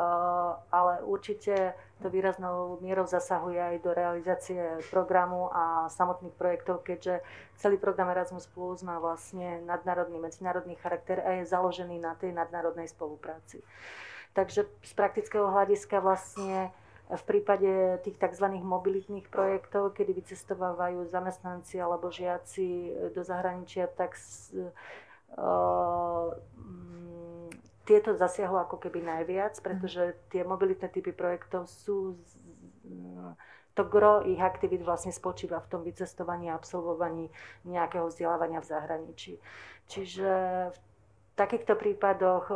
Speaker 3: ale určite to výraznou mierou zasahuje aj do realizácie programu a samotných projektov, keďže celý program Erasmus Plus má vlastne nadnárodný, medzinárodný charakter a je založený na tej nadnárodnej spolupráci. Takže z praktického hľadiska vlastne v prípade tých tzv. mobilitných projektov, kedy vycestovávajú zamestnanci alebo žiaci do zahraničia, tak tieto zasiahlo ako keby najviac, pretože tie mobilitné typy projektov sú to gro ich aktivít vlastne spočíva v tom vycestovaní a absolvovaní nejakého vzdelávania v zahraničí. Čiže v takýchto prípadoch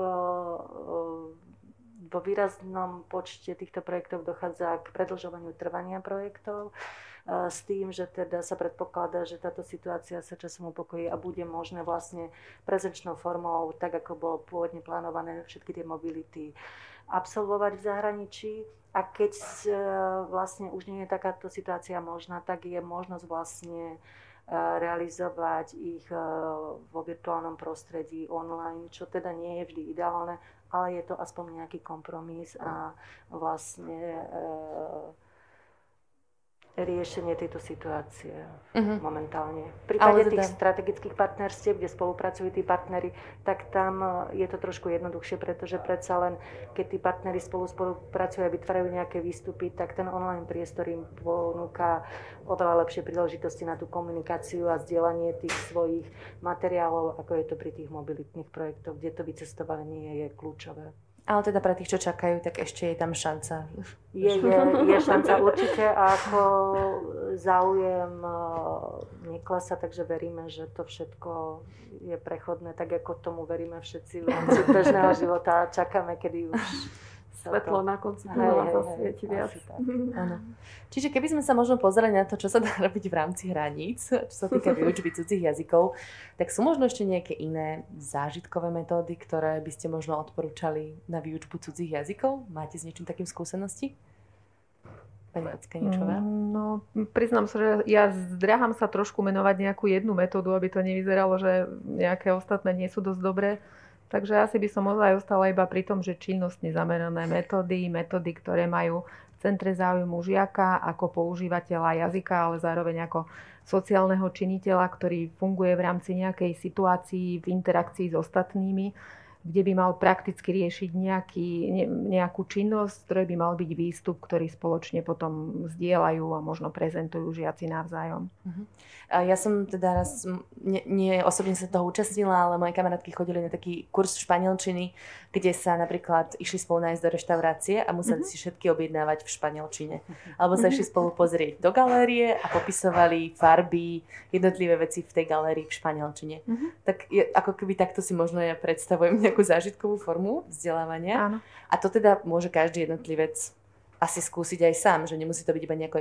Speaker 3: vo výraznom počte týchto projektov dochádza k predlžovaniu trvania projektov s tým, že teda sa predpokladá, že táto situácia sa časom upokojí a bude možné vlastne prezenčnou formou, tak ako bolo pôvodne plánované, všetky tie mobility absolvovať v zahraničí. A keď e, vlastne už nie je takáto situácia možná, tak je možnosť vlastne e, realizovať ich vo virtuálnom prostredí online, čo teda nie je vždy ideálne, ale je to aspoň nejaký kompromis a vlastne e, riešenie tejto situácie uh-huh. momentálne. V prípade teda... tých strategických partnerstiev, kde spolupracujú tí partnery, tak tam e, je to trošku jednoduchšie, pretože predsa len, keď tí partnery spolu spolupracujú a vytvárajú nejaké výstupy, tak ten online priestor im ponúka oveľa lepšie príležitosti na tú komunikáciu a zdieľanie tých svojich materiálov, ako je to pri tých mobilitných projektoch, kde to vycestovanie je kľúčové.
Speaker 1: Ale teda pre tých, čo čakajú, tak ešte je tam šanca.
Speaker 3: Je, je, je šanca určite ako záujem e, neklesa, takže veríme, že to všetko je prechodné, tak ako tomu veríme všetci v rámci bežného života čakáme, kedy už
Speaker 4: svetlo na konci tunela zasvieti viac. [laughs]
Speaker 1: Čiže keby sme sa možno pozreli na to, čo sa dá [laughs] robiť v rámci hraníc, čo sa týka [laughs] výučby cudzích jazykov, tak sú možno ešte nejaké iné zážitkové metódy, ktoré by ste možno odporúčali na výučbu cudzích jazykov? Máte s niečím takým skúsenosti? Pani Vackaničová?
Speaker 2: Mm, no, priznám sa, že ja zdráham sa trošku menovať nejakú jednu metódu, aby to nevyzeralo, že nejaké ostatné nie sú dosť dobré. Takže asi by som ozaj ostala iba pri tom, že činnostne zamerané metódy, metódy, ktoré majú centre záujmu žiaka ako používateľa jazyka, ale zároveň ako sociálneho činiteľa, ktorý funguje v rámci nejakej situácii v interakcii s ostatnými kde by mal prakticky riešiť nejaký, ne, nejakú činnosť, ktoré by mal byť výstup, ktorý spoločne potom zdieľajú a možno prezentujú žiaci navzájom. Uh-huh.
Speaker 1: Ja som teda raz, nie, nie osobne sa toho účastnila, ale moje kamarátky chodili na taký kurz španielčiny, kde sa napríklad išli spolu nájsť do reštaurácie a museli uh-huh. si všetky objednávať v španielčine. Uh-huh. Alebo sa išli spolu pozrieť do galérie a popisovali farby, jednotlivé veci v tej galérii v španielčine. Uh-huh. Tak je, ako keby takto si možno ja predstavujem nejakú zážitkovú formu vzdelávania.
Speaker 2: Áno.
Speaker 1: A to teda môže každý jednotlivec asi skúsiť aj sám, že nemusí to byť iba nejako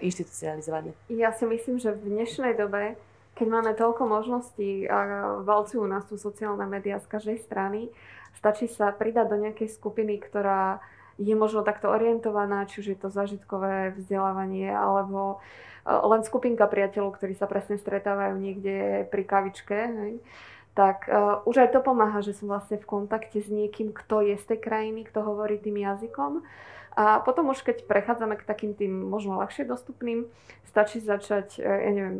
Speaker 1: inštitucionalizované.
Speaker 4: Ja si myslím, že v dnešnej dobe, keď máme toľko možností a valcujú nás tu sociálne médiá z každej strany, stačí sa pridať do nejakej skupiny, ktorá je možno takto orientovaná, či už je to zažitkové vzdelávanie, alebo e, len skupinka priateľov, ktorí sa presne stretávajú niekde pri kavičke. Hej tak uh, už aj to pomáha, že som vlastne v kontakte s niekým, kto je z tej krajiny, kto hovorí tým jazykom. A potom už keď prechádzame k takým tým možno ľahšie dostupným, stačí začať, e, ja neviem,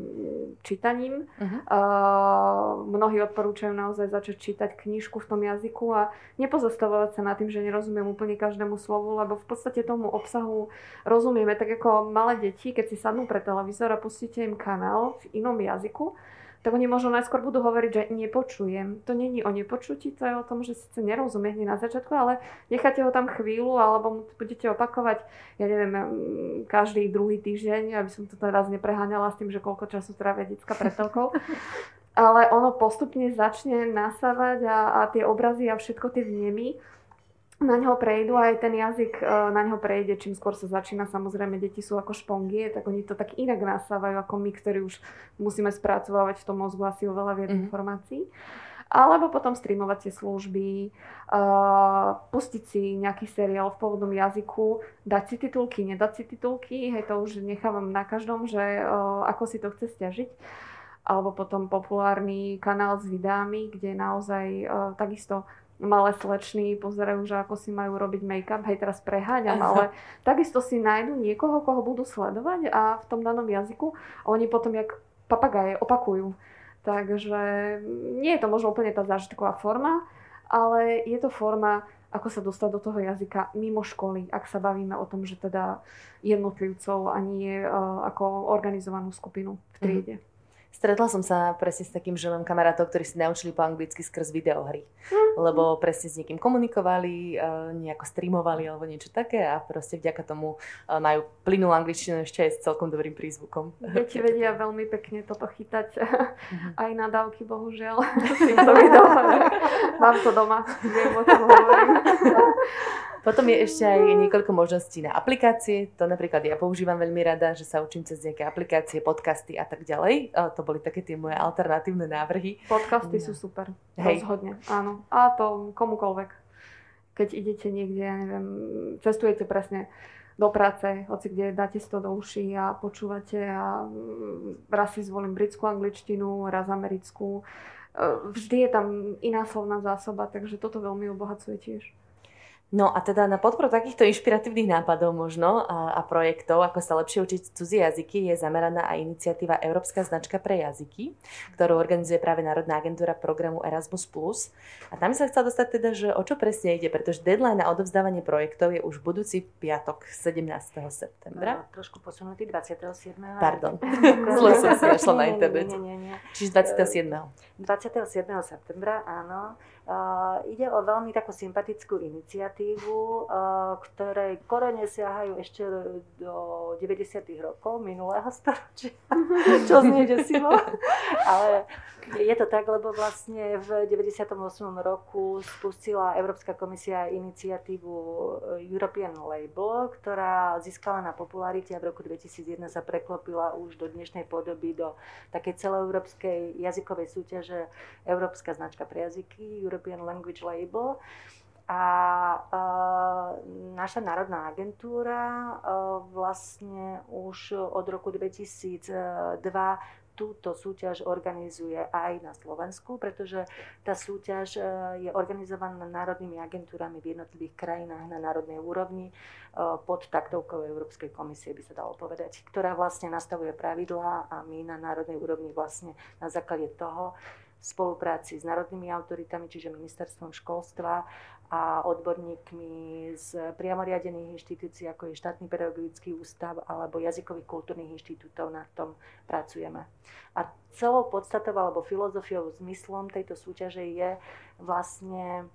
Speaker 4: čítaním. Uh-huh. Uh, mnohí odporúčajú naozaj začať čítať knižku v tom jazyku a nepozastavovať sa nad tým, že nerozumiem úplne každému slovu, lebo v podstate tomu obsahu rozumieme. Tak ako malé deti, keď si sadnú pre televízor a pustíte im kanál v inom jazyku, tak oni možno najskôr budú hovoriť, že nepočujem. To není o nepočutí, to je o tom, že síce nerozumie hneď na začiatku, ale necháte ho tam chvíľu, alebo budete opakovať, ja neviem, mm, každý druhý týždeň, aby som to teraz nepreháňala s tým, že koľko času trávia detská pred [laughs] ale ono postupne začne nasávať a, a tie obrazy a všetko tie vnemy na ňo prejdú aj ten jazyk e, na ňo prejde, čím skôr sa začína. Samozrejme, deti sú ako špongie, tak oni to tak inak nasávajú ako my, ktorí už musíme spracovávať v tom mozgu asi oveľa viac mm-hmm. informácií. Alebo potom streamovacie služby, uh, pustiť si nejaký seriál v pôvodnom jazyku, dať si titulky, nedať si titulky, hej, to už nechávam na každom, že uh, ako si to chce stiažiť alebo potom populárny kanál s videami, kde naozaj uh, takisto malé slečny pozerajú, že ako si majú robiť make-up, hej teraz preháňam, ale takisto si nájdu niekoho, koho budú sledovať a v tom danom jazyku oni potom jak papagaje opakujú. Takže nie je to možno úplne tá zážitková forma, ale je to forma, ako sa dostať do toho jazyka mimo školy, ak sa bavíme o tom, že teda jednotlivcov a nie uh, ako organizovanú skupinu v triede. Mm.
Speaker 1: Stretla som sa presne s takým, že mám kamarátov, ktorí si naučili po anglicky skrz videohry. Mm. Lebo presne s niekým komunikovali, e, nejako streamovali alebo niečo také a proste vďaka tomu e, majú plynú angličtinu ešte aj s celkom dobrým prízvukom.
Speaker 4: Deti [laughs] vedia veľmi pekne toto chytať. Mm-hmm. [laughs] Aj nadávky, bohužiaľ. [laughs] týmto videom. Mám to doma, viem o tom hovorím.
Speaker 1: Potom je ešte aj niekoľko možností na aplikácie. To napríklad ja používam veľmi rada, že sa učím cez nejaké aplikácie, podcasty a tak ďalej. To boli také tie moje alternatívne návrhy.
Speaker 4: Podcasty no. sú super, Hej. rozhodne, áno. A to komukoľvek. Keď idete niekde, ja neviem, cestujete presne do práce, hoci kde dáte si to do uší a počúvate a mm, raz si zvolím britskú angličtinu, raz americkú. Vždy je tam iná slovná zásoba, takže toto veľmi obohacuje tiež.
Speaker 1: No a teda na podporu takýchto inšpiratívnych nápadov možno a, a projektov, ako sa lepšie učiť cudzie jazyky, je zameraná aj iniciatíva Európska značka pre jazyky, ktorú organizuje práve Národná agentúra programu Erasmus+. A tam sa chcela dostať teda, že o čo presne ide, pretože deadline na odovzdávanie projektov je už budúci piatok 17. septembra.
Speaker 3: No, trošku posunutý 27.
Speaker 1: Pardon, [laughs] zle som si našla na internet. Čiže 27.
Speaker 3: 27. septembra, áno. Uh, ide o veľmi takú sympatickú iniciatívu, uh, ktorej korene siahajú ešte do 90. rokov minulého storočia, [laughs] čo znie desivo. Ale je to tak, lebo vlastne v 98. roku spustila Európska komisia iniciatívu European Label, ktorá získala na popularite a v roku 2001 sa preklopila už do dnešnej podoby do takej celoeurópskej jazykovej súťaže Európska značka pre jazyky, European Language Label. A naša národná agentúra vlastne už od roku 2002 túto súťaž organizuje aj na Slovensku, pretože tá súťaž e, je organizovaná národnými agentúrami v jednotlivých krajinách na národnej úrovni e, pod taktovkou Európskej komisie, by sa dalo povedať, ktorá vlastne nastavuje pravidlá a my na národnej úrovni vlastne na základe toho spolupráci s národnými autoritami, čiže ministerstvom školstva a odborníkmi z priamo riadených inštitúcií, ako je štátny pedagogický ústav alebo jazykových kultúrnych inštitútov, na tom pracujeme. A celou podstatou alebo filozofiou, zmyslom tejto súťaže je vlastne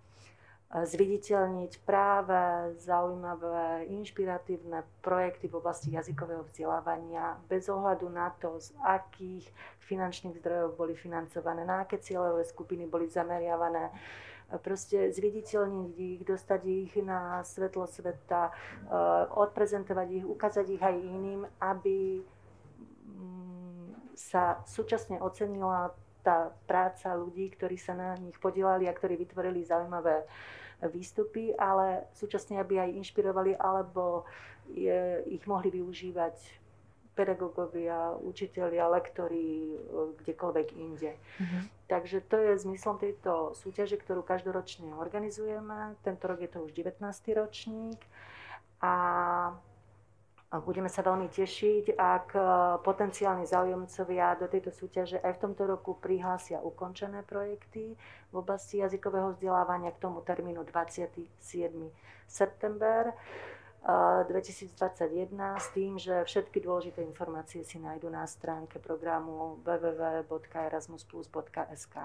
Speaker 3: zviditeľniť práve zaujímavé, inšpiratívne projekty v oblasti jazykového vzdelávania bez ohľadu na to, z akých finančných zdrojov boli financované, na aké cieľové skupiny boli zameriavané, proste zviditeľniť ich, dostať ich na svetlo sveta, eh, odprezentovať ich, ukázať ich aj iným, aby mm, sa súčasne ocenila tá práca ľudí, ktorí sa na nich podielali a ktorí vytvorili zaujímavé výstupy, ale súčasne aby aj inšpirovali alebo je, ich mohli využívať pedagógovia, učitelia, lektori, e, kdekoľvek inde. Mm-hmm. Takže to je zmyslom tejto súťaže, ktorú každoročne organizujeme. Tento rok je to už 19. ročník a budeme sa veľmi tešiť, ak e, potenciálni záujemcovia do tejto súťaže aj v tomto roku prihlásia ukončené projekty v oblasti jazykového vzdelávania k tomu termínu 27. september. 2021 s tým, že všetky dôležité informácie si nájdú na stránke programu www.erasmusplus.sk.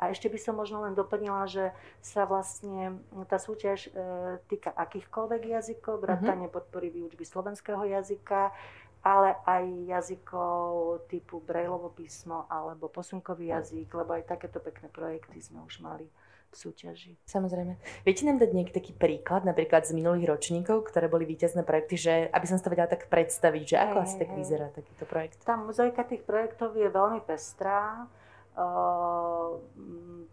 Speaker 3: A ešte by som možno len doplnila, že sa vlastne tá súťaž e, týka akýchkoľvek jazykov, mhm. vrátane mm-hmm. podpory výučby slovenského jazyka, ale aj jazykov typu Braillovo písmo alebo posunkový jazyk, lebo aj takéto pekné projekty sme už mali súťaži.
Speaker 1: Samozrejme. Viete nám dať nejaký taký príklad, napríklad z minulých ročníkov, ktoré boli víťazné projekty, že aby som si to vedela tak predstaviť, že ako hey, asi tak hey. vyzerá takýto projekt?
Speaker 3: Tá mozaika tých projektov je veľmi pestrá. Uh,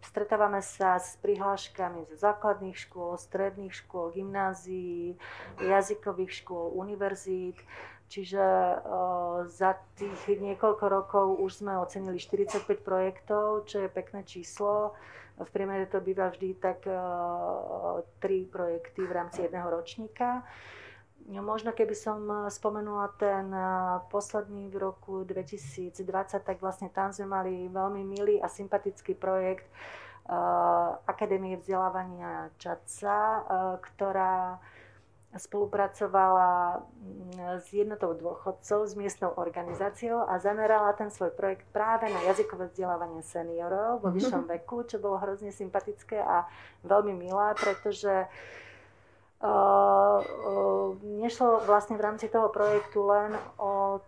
Speaker 3: stretávame sa s prihláškami zo základných škôl, stredných škôl, gymnázií, jazykových škôl, univerzít. Čiže uh, za tých niekoľko rokov už sme ocenili 45 projektov, čo je pekné číslo. V priemere to býva vždy tak uh, tri projekty v rámci jedného ročníka. No, možno keby som e, spomenula ten e, posledný v roku 2020, tak vlastne tam sme mali veľmi milý a sympatický projekt Akadémie vzdelávania ČACA, ktorá spolupracovala mm, s jednotou dôchodcov, s miestnou organizáciou a zamerala ten svoj projekt práve na jazykové vzdelávanie seniorov vo mhm. vyššom veku, čo bolo hrozne sympatické a veľmi milé, pretože uh, uh, nešlo vlastne v rámci toho projektu len o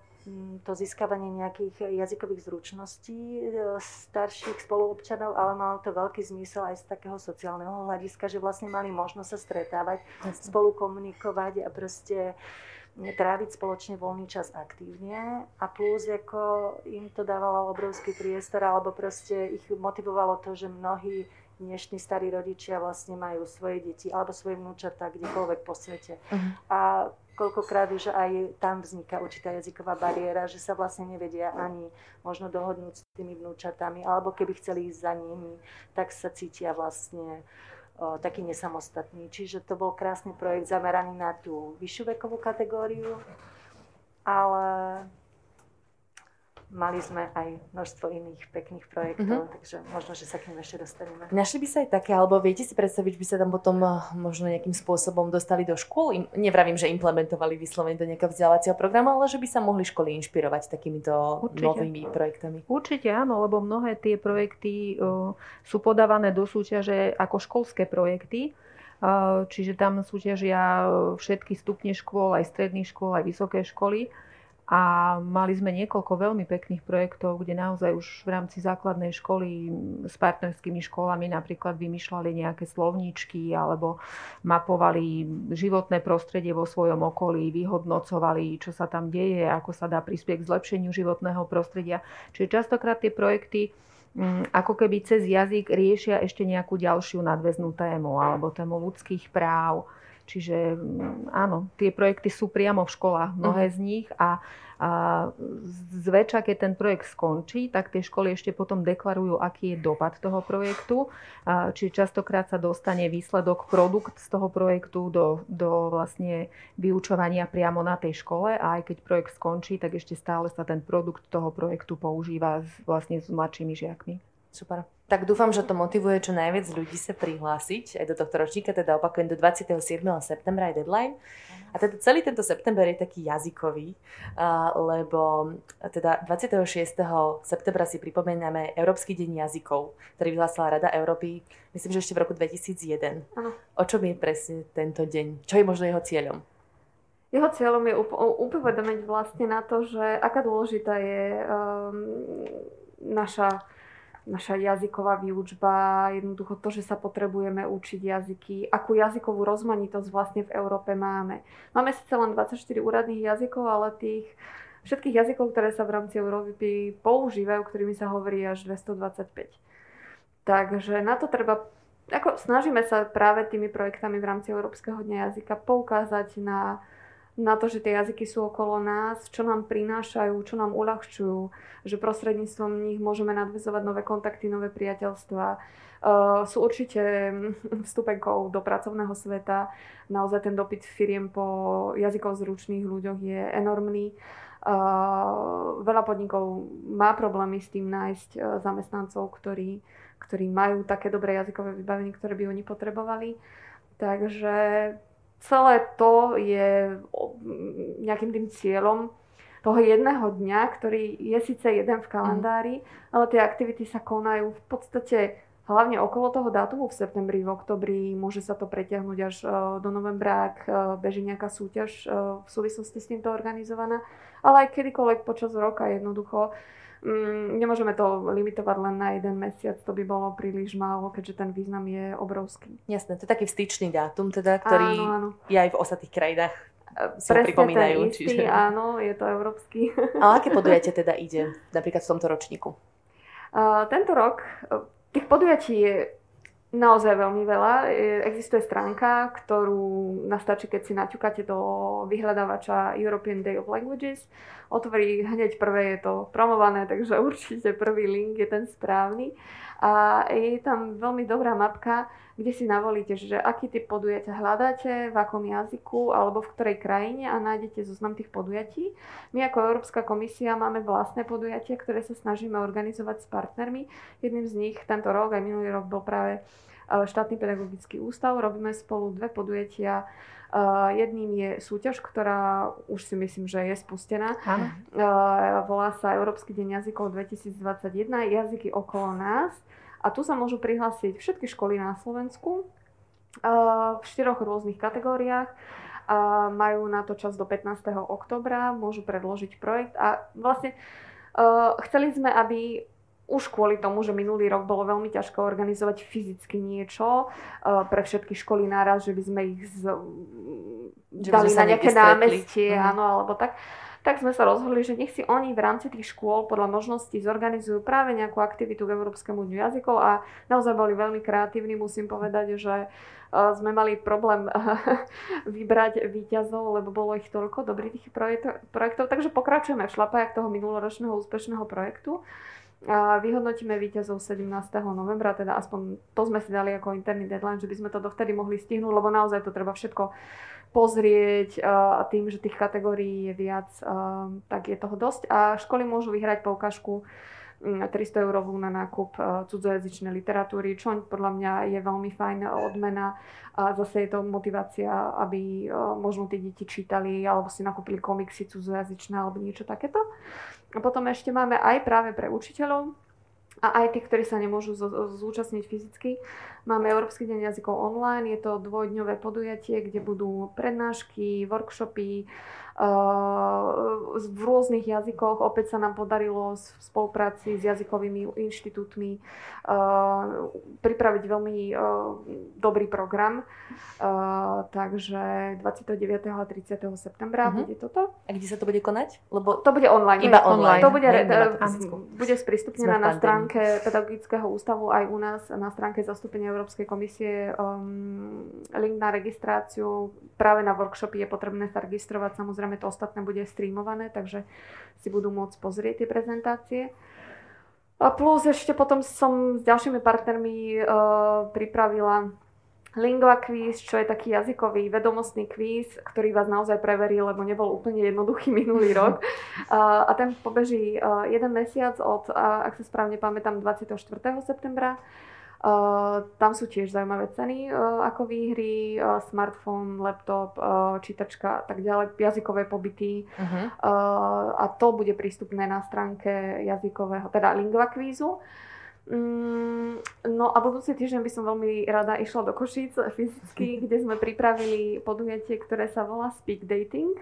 Speaker 3: to získavanie nejakých jazykových zručností e, starších spoluobčanov, ale malo to veľký zmysel aj z takého sociálneho hľadiska, že vlastne mali možnosť sa stretávať, Jasne. spolu komunikovať a proste tráviť spoločne voľný čas aktívne a plus ako im to dávalo obrovský priestor alebo proste ich motivovalo to, že mnohí dnešní starí rodičia vlastne majú svoje deti alebo svoje vnúčatá kdekoľvek po svete. Uh-huh. A koľkokrát už aj tam vzniká určitá jazyková bariéra, že sa vlastne nevedia ani možno dohodnúť s tými vnúčatami, alebo keby chceli ísť za nimi, tak sa cítia vlastne o, taký nesamostatný. Čiže to bol krásny projekt zameraný na tú vyššiu vekovú kategóriu, ale mali sme aj množstvo iných pekných projektov, mm-hmm. takže možno, že sa k nim ešte dostaneme.
Speaker 1: Našli by sa aj také, alebo viete si predstaviť, že by sa tam potom eh, možno nejakým spôsobom dostali do škôl? Nevravím, že implementovali vyslovene do nejakého vzdelávacieho programu, ale že by sa mohli školy inšpirovať takýmito Určite. novými projektami.
Speaker 2: Určite áno, lebo mnohé tie projekty uh, sú podávané do súťaže ako školské projekty. Uh, čiže tam súťažia všetky stupne škôl, aj stredných škôl, aj vysoké školy a mali sme niekoľko veľmi pekných projektov, kde naozaj už v rámci základnej školy s partnerskými školami napríklad vymýšľali nejaké slovníčky alebo mapovali životné prostredie vo svojom okolí, vyhodnocovali, čo sa tam deje, ako sa dá prispieť k zlepšeniu životného prostredia. Čiže častokrát tie projekty mm, ako keby cez jazyk riešia ešte nejakú ďalšiu nadväznú tému alebo tému ľudských práv. Čiže mm, áno, tie projekty sú priamo v školách, mnohé uh-huh. z nich a a zväčša, keď ten projekt skončí, tak tie školy ešte potom deklarujú, aký je dopad toho projektu. Čiže častokrát sa dostane výsledok, produkt z toho projektu do, do vlastne vyučovania priamo na tej škole a aj keď projekt skončí, tak ešte stále sa ten produkt toho projektu používa vlastne s mladšími žiakmi.
Speaker 1: Super. Tak dúfam, že to motivuje čo najviac ľudí sa prihlásiť aj do tohto ročníka, teda opakujem do 27. septembra je deadline. A teda celý tento september je taký jazykový, lebo teda 26. septembra si pripomíname Európsky deň jazykov, ktorý vyhlásila Rada Európy, myslím, že ešte v roku 2001. Ano. O čom je presne tento deň? Čo je možno jeho cieľom?
Speaker 4: Jeho cieľom je upovedomiť vlastne na to, že aká dôležitá je um, naša naša jazyková výučba, jednoducho to, že sa potrebujeme učiť jazyky, akú jazykovú rozmanitosť vlastne v Európe máme. Máme síce len 24 úradných jazykov, ale tých všetkých jazykov, ktoré sa v rámci Európy používajú, ktorými sa hovorí až 225. Takže na to treba, ako snažíme sa práve tými projektami v rámci Európskeho dňa jazyka poukázať na na to, že tie jazyky sú okolo nás, čo nám prinášajú, čo nám uľahčujú, že prostredníctvom nich môžeme nadvezovať nové kontakty, nové priateľstva. Uh, sú určite vstupenkou do pracovného sveta. Naozaj ten dopyt firiem po jazykoch zručných ľuďoch je enormný. Uh, veľa podnikov má problémy s tým nájsť uh, zamestnancov, ktorí, ktorí majú také dobré jazykové vybavenie, ktoré by oni potrebovali. Takže celé to je nejakým tým cieľom toho jedného dňa, ktorý je síce jeden v kalendári, mm. ale tie aktivity sa konajú v podstate hlavne okolo toho dátumu v septembri, v oktobri, môže sa to preťahnuť až e, do novembra, ak e, beží nejaká súťaž e, v súvislosti s týmto organizovaná, ale aj kedykoľvek počas roka jednoducho nemôžeme to limitovať len na jeden mesiac, to by bolo príliš málo, keďže ten význam je obrovský.
Speaker 1: Jasné, to je taký vstyčný dátum, teda, ktorý áno, áno. je aj v ostatných krajinách si Presne pripomínajú.
Speaker 4: Ten istý, čiže... áno, je to európsky.
Speaker 1: Ale aké podujatie teda ide napríklad v tomto ročníku?
Speaker 4: Uh, tento rok tých podujatí je naozaj veľmi veľa. Existuje stránka, ktorú nastačí, keď si naťukáte do vyhľadávača European Day of Languages otvorí hneď prvé, je to promované, takže určite prvý link je ten správny. A je tam veľmi dobrá mapka, kde si navolíte, že aký typ podujatia hľadáte, v akom jazyku alebo v ktorej krajine a nájdete zoznam tých podujatí. My ako Európska komisia máme vlastné podujatia, ktoré sa snažíme organizovať s partnermi. Jedným z nich tento rok, aj minulý rok bol práve e, štátny pedagogický ústav. Robíme spolu dve podujatia Uh, jedným je súťaž, ktorá už si myslím, že je spustená. Uh, volá sa Európsky deň jazykov 2021, jazyky okolo nás. A tu sa môžu prihlásiť všetky školy na Slovensku uh, v štyroch rôznych kategóriách. Majú na to čas do 15. oktobra, môžu predložiť projekt a vlastne chceli sme, aby už kvôli tomu, že minulý rok bolo veľmi ťažko organizovať fyzicky niečo uh, pre všetky školy naraz, že by sme ich z, že dali na nejaké námestie, mm. áno, alebo tak. Tak sme sa rozhodli, že nech si oni v rámci tých škôl podľa možností zorganizujú práve nejakú aktivitu k Európskemu dňu jazykov a naozaj boli veľmi kreatívni, musím povedať, že uh, sme mali problém [laughs] vybrať výťazov, lebo bolo ich toľko dobrých projektov, takže pokračujeme v šlapajach toho minuloročného úspešného projektu. Vyhodnotíme víťazov 17. novembra, teda aspoň to sme si dali ako interný deadline, že by sme to dovtedy mohli stihnúť, lebo naozaj to treba všetko pozrieť a tým, že tých kategórií je viac, tak je toho dosť. A školy môžu vyhrať poukážku 300 mm, eurovú na nákup cudzojazyčnej literatúry, čo podľa mňa je veľmi fajn odmena a zase je to motivácia, aby možno tí deti čítali alebo si nakúpili komiksy cudzojazyčné alebo niečo takéto. A potom ešte máme aj práve pre učiteľov a aj tých, ktorí sa nemôžu zúčastniť fyzicky. Máme Európsky deň jazykov online, je to dvojdňové podujatie, kde budú prednášky, workshopy, v rôznych jazykoch. Opäť sa nám podarilo v spolupráci s jazykovými inštitútmi pripraviť veľmi dobrý program. Takže 29. a 30. septembra uh-huh. bude toto.
Speaker 1: A kde sa to bude konať?
Speaker 4: Lebo to bude online.
Speaker 1: Iba online.
Speaker 4: To bude, re, bude sprístupnené na stránke stránke Pedagogického ústavu aj u nás na stránke zastúpenia Európskej komisie um, link na registráciu. Práve na workshopy je potrebné sa registrovať, samozrejme to ostatné bude streamované, takže si budú môcť pozrieť tie prezentácie. A plus ešte potom som s ďalšími partnermi uh, pripravila Lingua quiz, čo je taký jazykový vedomostný kvíz, ktorý vás naozaj preverí, lebo nebol úplne jednoduchý [laughs] minulý [laughs] rok. A ten pobeží jeden mesiac od, ak sa správne pamätám, 24. septembra. Uh, tam sú tiež zaujímavé ceny uh, ako výhry, uh, smartfón, laptop, čítačka a tak ďalej, jazykové pobyty. Uh-huh. Uh, a to bude prístupné na stránke jazykového, teda lingua kvízu. Mm, no a budúci týždeň by som veľmi rada išla do Košíc fyzicky, [laughs] kde sme pripravili podujatie, ktoré sa volá Speak Dating,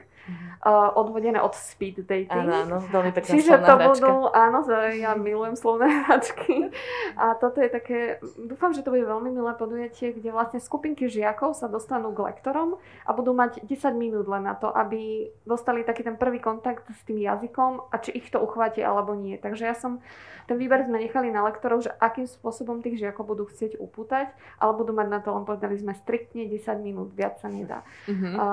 Speaker 4: uh, odvodené od Speed Dating.
Speaker 1: Áno, áno, veľmi pekná
Speaker 4: Čiže to
Speaker 1: hračka.
Speaker 4: budú, áno, ja milujem slovné [laughs] hračky. A toto je také, dúfam, že to bude veľmi milé podujatie, kde vlastne skupinky žiakov sa dostanú k lektorom a budú mať 10 minút len na to, aby dostali taký ten prvý kontakt s tým jazykom a či ich to uchváti alebo nie. Takže ja som, ten výber sme nechali na lektorov že akým spôsobom tých žiakov budú chcieť upútať, ale budú mať na to, len povedali sme striktne 10 minút, viac sa nedá. Uh-huh. A,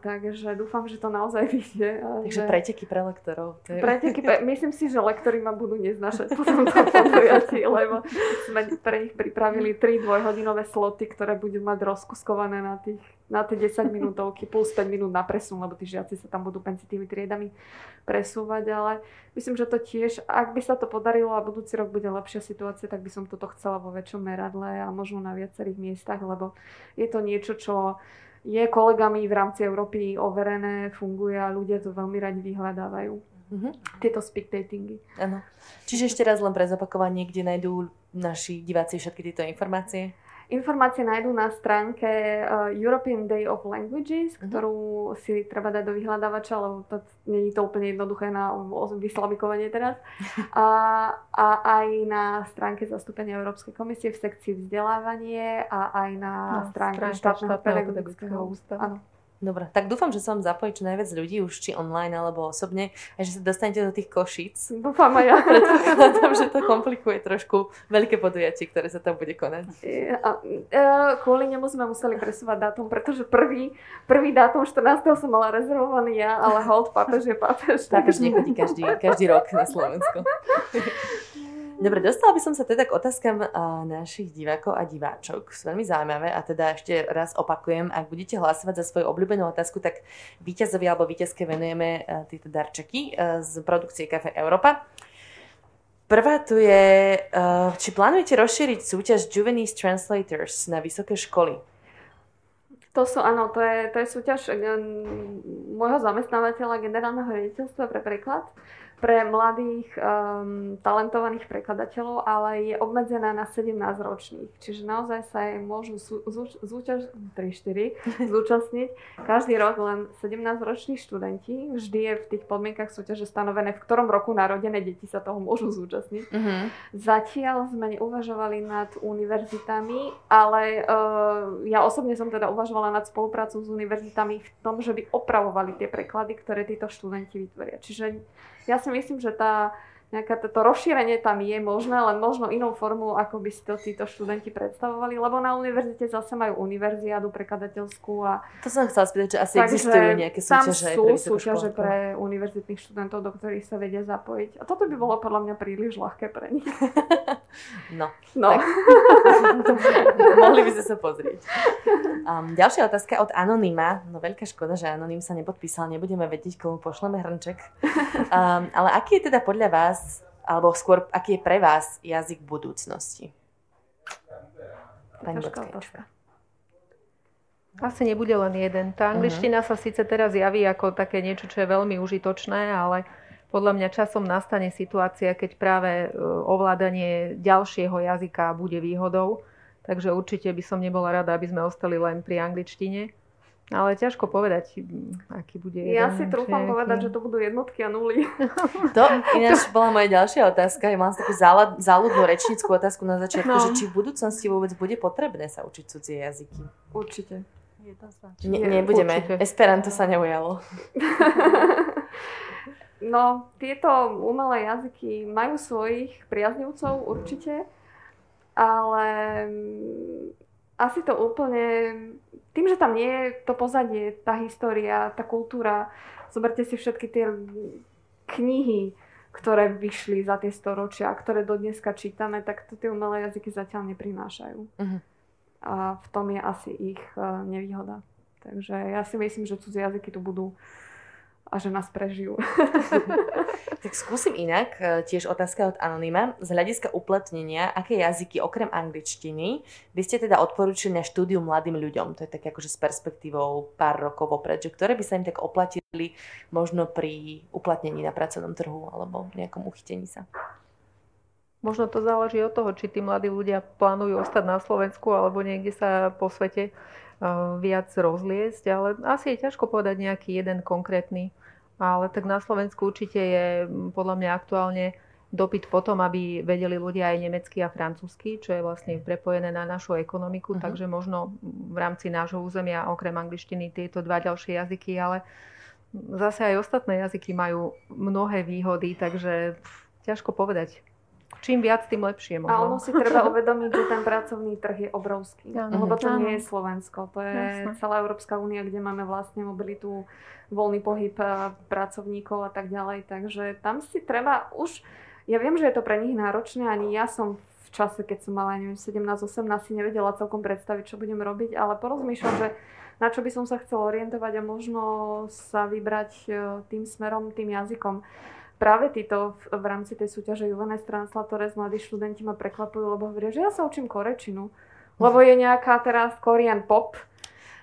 Speaker 4: takže dúfam, že to naozaj vyjde.
Speaker 1: Takže že... preteky pre lektorov.
Speaker 4: To je... Preteky, pre... myslím si, že lektori ma budú neznašať po [laughs] tomto podujatí, lebo sme pre nich pripravili 3 dvojhodinové sloty, ktoré budú mať rozkuskované na tých na tie 10 minútovky plus 5 minút na presun, lebo tí žiaci sa tam budú medzi tými triedami presúvať, ale myslím, že to tiež, ak by sa to podarilo a budúci rok bude lepšia situácia, tak by som toto chcela vo väčšom meradle a možno na viacerých miestach, lebo je to niečo, čo je kolegami v rámci Európy overené, funguje a ľudia to veľmi radi vyhľadávajú. Mm-hmm. Tieto speak datingy.
Speaker 1: Áno. Čiže ešte raz len pre zopakovanie, kde nájdú naši diváci všetky tieto informácie?
Speaker 4: Informácie nájdú na stránke uh, European Day of Languages, uh-huh. ktorú si treba dať do vyhľadávača, lebo to nie je to úplne jednoduché na vyslavikovanie teraz. [laughs] A, a aj na stránke zastúpenia Európskej komisie v sekcii vzdelávanie a aj na, na stránke štátneho pedagogického ústavu.
Speaker 1: Dobre, tak dúfam, že sa vám zapojí čo najviac ľudí, už či online alebo osobne, a že sa dostanete do tých košíc.
Speaker 4: Dúfam aj ja. [laughs]
Speaker 1: Predpokladám, že to komplikuje trošku veľké podujatie, ktoré sa tam bude konať.
Speaker 4: A, a, kvôli nemu sme museli presúvať dátum, pretože prvý, prvý dátum 14. som mala rezervovaný ja, ale hold, papež je papež.
Speaker 1: Papež nechodí každý, každý rok na Slovensku. [laughs] Dobre, dostala by som sa teda k otázkam našich divákov a diváčok. Sú veľmi zaujímavé a teda ešte raz opakujem, ak budete hlasovať za svoju obľúbenú otázku, tak víťazovi alebo víťazke venujeme tieto darčeky z produkcie Kafe Európa. Prvá tu je, či plánujete rozšíriť súťaž Juvenese Translators na vysoké školy?
Speaker 4: To sú, áno, to je, to je súťaž môjho zamestnávateľa generálneho riaditeľstva pre preklad pre mladých um, talentovaných prekladateľov, ale je obmedzená na 17 ročných. Čiže naozaj sa aj môžu zúča- 3-4 [laughs] zúčastniť každý rok len 17 roční študenti. Vždy je v tých podmienkach súťaže stanovené, v ktorom roku narodené deti sa toho môžu zúčastniť. Uh-huh. Zatiaľ sme neuvažovali nad univerzitami, ale uh, ja osobne som teda uvažovala nad spoluprácou s univerzitami v tom, že by opravovali tie preklady, ktoré títo študenti vytvoria. Čiže ja si myslím, že tá nejaké toto rozšírenie tam je možné, len možno inou formou, ako by si to títo študenti predstavovali, lebo na univerzite zase majú univerziádu prekladateľskú a...
Speaker 1: To som chcela spýtať, že asi Takže existujú nejaké súťaže
Speaker 4: sú pre súťaže pre univerzitných študentov, do ktorých sa vedia zapojiť. A toto by bolo podľa mňa príliš ľahké pre nich. [laughs]
Speaker 1: No.
Speaker 4: no. [laughs]
Speaker 1: Mohli by sme sa pozrieť. Um, ďalšia otázka od Anonyma. No veľká škoda, že Anonym sa nepodpísal. Nebudeme vedieť, komu pošleme hrnček. Um, ale aký je teda podľa vás, alebo skôr, aký je pre vás jazyk budúcnosti?
Speaker 2: Pani Asi nebude len jeden. Tá angličtina uh-huh. sa síce teraz javí ako také niečo, čo je veľmi užitočné, ale podľa mňa časom nastane situácia, keď práve e, ovládanie ďalšieho jazyka bude výhodou. Takže určite by som nebola rada, aby sme ostali len pri angličtine. Ale ťažko povedať, aký bude jeden.
Speaker 4: Ja si trúfam povedať, že to budú jednotky a nuly. [laughs]
Speaker 1: To ináč bola moja ďalšia otázka. Ja mám takú záľudnú rečníckú otázku na začiatku, no. že či v budúcnosti vôbec bude potrebné sa učiť cudzie jazyky.
Speaker 4: Určite.
Speaker 1: Ne, nebudeme. Určite. Esperanto sa neujalo. [laughs]
Speaker 4: No, tieto umelé jazyky majú svojich priaznivcov určite, ale mm, asi to úplne, tým, že tam nie je to pozadie, tá história, tá kultúra, zoberte si všetky tie knihy, ktoré vyšli za tie storočia, ktoré do dneska čítame, tak to tie umelé jazyky zatiaľ neprinášajú. Uh-huh. A v tom je asi ich uh, nevýhoda. Takže ja si myslím, že cudzie jazyky tu budú a že nás prežijú. [laughs]
Speaker 1: tak skúsim inak, e, tiež otázka od Anonyma. Z hľadiska uplatnenia, aké jazyky okrem angličtiny by ste teda odporúčili na štúdium mladým ľuďom? To je tak akože s perspektívou pár rokov vopred, že ktoré by sa im tak oplatili možno pri uplatnení na pracovnom trhu alebo nejakom uchytení sa?
Speaker 2: Možno to záleží od toho, či tí mladí ľudia plánujú ostať na Slovensku alebo niekde sa po svete viac rozliesť, ale asi je ťažko povedať nejaký jeden konkrétny. Ale tak na Slovensku určite je podľa mňa aktuálne dopyt potom, aby vedeli ľudia aj nemecky a francúzsky, čo je vlastne prepojené na našu ekonomiku, uh-huh. takže možno v rámci nášho územia okrem angličtiny tieto dva ďalšie jazyky, ale zase aj ostatné jazyky majú mnohé výhody, takže ťažko povedať čím viac, tým lepšie možno.
Speaker 4: A ono si treba [laughs] uvedomiť, že ten pracovný trh je obrovský. Ano. Lebo to ano. nie je Slovensko. To je Jasne. celá Európska únia, kde máme vlastne mobilitu, voľný pohyb eh, pracovníkov a tak ďalej. Takže tam si treba už... Ja viem, že je to pre nich náročné. Ani ja som v čase, keď som mala, neviem, 17-18, si nevedela celkom predstaviť, čo budem robiť, ale porozmýšľam, že na čo by som sa chcela orientovať a možno sa vybrať eh, tým smerom, tým jazykom práve títo v, v rámci tej súťaže Juvenes Translatores mladí študenti ma prekvapujú, lebo hovoria, že ja sa učím korečinu. Lebo je nejaká teraz Korean pop,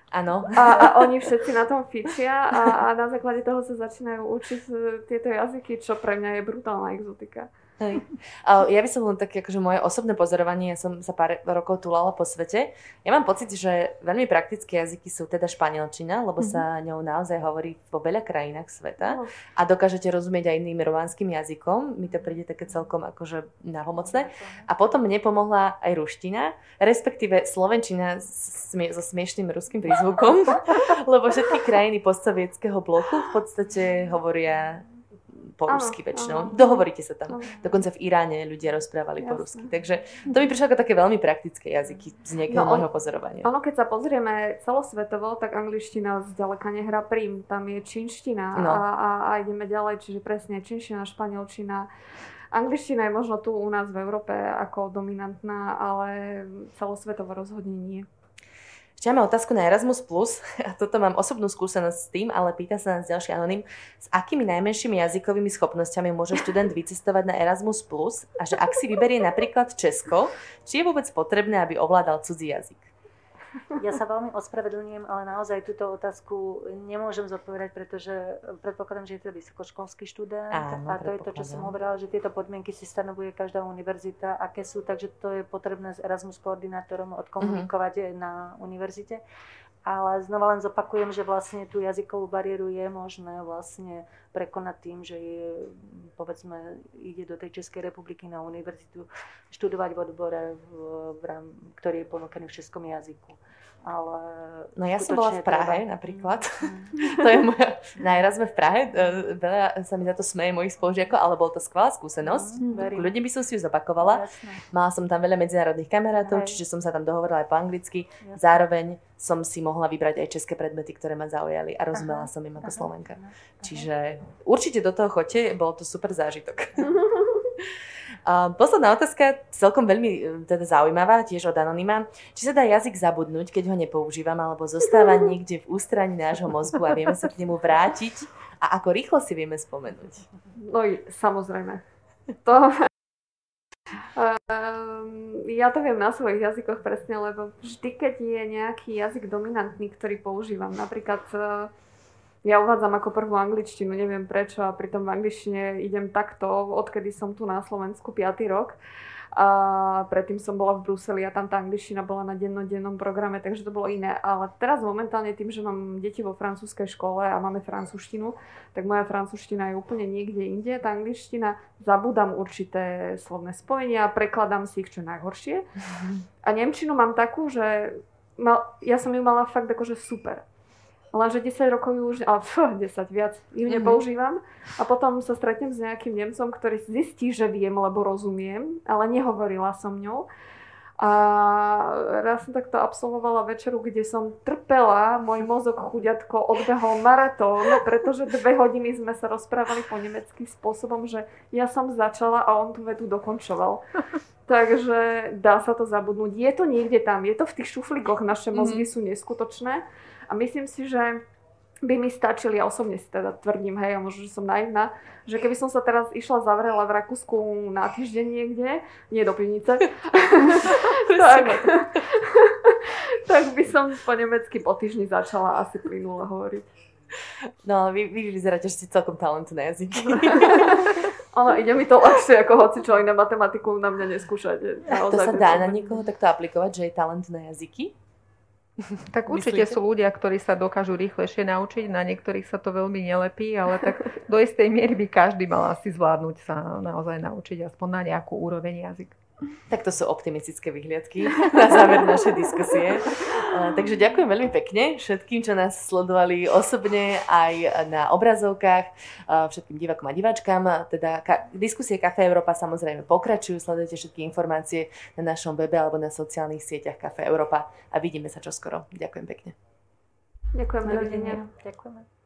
Speaker 1: Áno.
Speaker 4: A, a oni všetci na tom fičia a, a na základe toho sa začínajú učiť e, tieto jazyky, čo pre mňa je brutálna exotika.
Speaker 1: Hej. Ja by som len také, akože moje osobné pozorovanie, ja som sa pár rokov tulala po svete. Ja mám pocit, že veľmi praktické jazyky sú teda španielčina, lebo mm-hmm. sa ňou naozaj hovorí vo veľa krajinách sveta oh. a dokážete rozumieť aj iným rovanským jazykom. Mi to príde také celkom akože nahomocné. A potom mne pomohla aj ruština, respektíve slovenčina so smiešným ruským prízvukom, [laughs] lebo všetky krajiny postsovietského bloku v podstate hovoria po rusky väčšinou. Áno. Dohovoríte sa tam. Áno. Dokonca v Iráne ľudia rozprávali Jasne. po rusky. Takže to mi prišlo ako také veľmi praktické jazyky z nejakého no, môjho pozorovania.
Speaker 4: Ono, keď sa pozrieme celosvetovo, tak angličtina zďaleka nehrá prím. Tam je čínština no. a, a, a ideme ďalej, čiže presne čínština, španielčina. Angličtina je možno tu u nás v Európe ako dominantná, ale celosvetovo rozhodne nie.
Speaker 1: Ešte máme otázku na Erasmus+, [laughs] a toto mám osobnú skúsenosť s tým, ale pýta sa nás ďalší anonym, s akými najmenšími jazykovými schopnosťami môže študent vycestovať na Erasmus+, a že ak si vyberie napríklad Česko, či je vôbec potrebné, aby ovládal cudzí jazyk?
Speaker 3: Ja sa veľmi ospravedlňujem, ale naozaj túto otázku nemôžem zodpovedať, pretože predpokladám, že je to vysokoškolský študent Áno, a to je to, čo som hovorila, že tieto podmienky si stanovuje každá univerzita, aké sú, takže to je potrebné s Erasmus koordinátorom odkomunikovať mm-hmm. na univerzite. Ale znova len zopakujem, že vlastne tú jazykovú bariéru je možné vlastne prekonať tým, že je, povedzme, ide do tej Českej republiky na univerzitu študovať v odbore, v, v, ktorý je ponúkený v českom jazyku ale...
Speaker 1: No ja som bola v Prahe treba. napríklad. Mm. [laughs] to je moja... Najraz sme v Prahe, e, veľa sa mi za to smeje mojich spolužiakov, ale bola to skvelá skúsenosť. Mm, Ľudí by som si ju zopakovala. Jasne. Mala som tam veľa medzinárodných kamarátov, Hej. čiže som sa tam dohovorila aj po anglicky. Jasne. Zároveň som si mohla vybrať aj české predmety, ktoré ma zaujali a rozumela Aha. som im ako Aha. Slovenka. Aha. Čiže určite do toho chodte, bol to super zážitok. [laughs] Uh, posledná otázka, celkom veľmi e, teda zaujímavá, tiež od Anonyma. Či sa dá jazyk zabudnúť, keď ho nepoužívam, alebo zostáva [laughs] niekde v ústraní nášho mozgu a vieme sa k nemu vrátiť? A ako rýchlo si vieme spomenúť?
Speaker 4: No samozrejme. To... Um, [laughs] ja to viem na svojich jazykoch presne, lebo vždy, keď je nejaký jazyk dominantný, ktorý používam, napríklad uh, ja uvádzam ako prvú angličtinu, neviem prečo a pritom v angličtine idem takto, odkedy som tu na Slovensku 5. rok. A predtým som bola v Bruseli a tam tá angličtina bola na dennodennom programe, takže to bolo iné. Ale teraz momentálne tým, že mám deti vo francúzskej škole a máme francúzštinu, tak moja francúzština je úplne niekde inde. Tá angličtina, zabudám určité slovné spojenia, prekladám si ich čo najhoršie. A nemčinu mám takú, že mal, ja som ju mala fakt akože super Lenže 10 rokov ju už, ale pf, 10 viac, ju mm-hmm. nepoužívam. A potom sa stretnem s nejakým Nemcom, ktorý zistí, že viem, lebo rozumiem, ale nehovorila som ňou. A raz som takto absolvovala večeru, kde som trpela, môj mozog chuďatko odbehol maratón, pretože dve hodiny sme sa rozprávali po nemecky spôsobom, že ja som začala a on tú vetu dokončoval. Takže dá sa to zabudnúť. Je to niekde tam, je to v tých šuflíkoch, naše mozgy mm-hmm. sú neskutočné. A myslím si, že by mi stačili, ja osobne si teda tvrdím, hej, a možno, že som naivná, že keby som sa teraz išla zavrela v Rakúsku na týždeň niekde, nie do pivnice, [laughs] tak, [laughs] tak by som po nemecky po týždni začala asi plynule hovoriť.
Speaker 1: No, vy, vy vyzeráte, že ste celkom talent na jazyky. [laughs]
Speaker 4: Áno, ide mi to ľahšie ako hoci čo iné matematiku na mňa neskúšať.
Speaker 1: To sa dá na niekoho takto aplikovať, že je talent na jazyky? [laughs]
Speaker 2: Tak určite Myslíte? sú ľudia, ktorí sa dokážu rýchlejšie naučiť, na niektorých sa to veľmi nelepí, ale tak do istej miery by každý mal asi zvládnuť sa naozaj naučiť aspoň na nejakú úroveň jazyk.
Speaker 1: Tak to sú optimistické vyhliadky na záver našej diskusie. Takže ďakujem veľmi pekne všetkým, čo nás sledovali osobne aj na obrazovkách, všetkým divákom a diváčkam. Teda diskusie Café Európa samozrejme pokračujú, sledujete všetky informácie na našom webe alebo na sociálnych sieťach Café Európa a vidíme sa čoskoro. Ďakujem pekne.
Speaker 4: Ďakujem. Ďakujeme.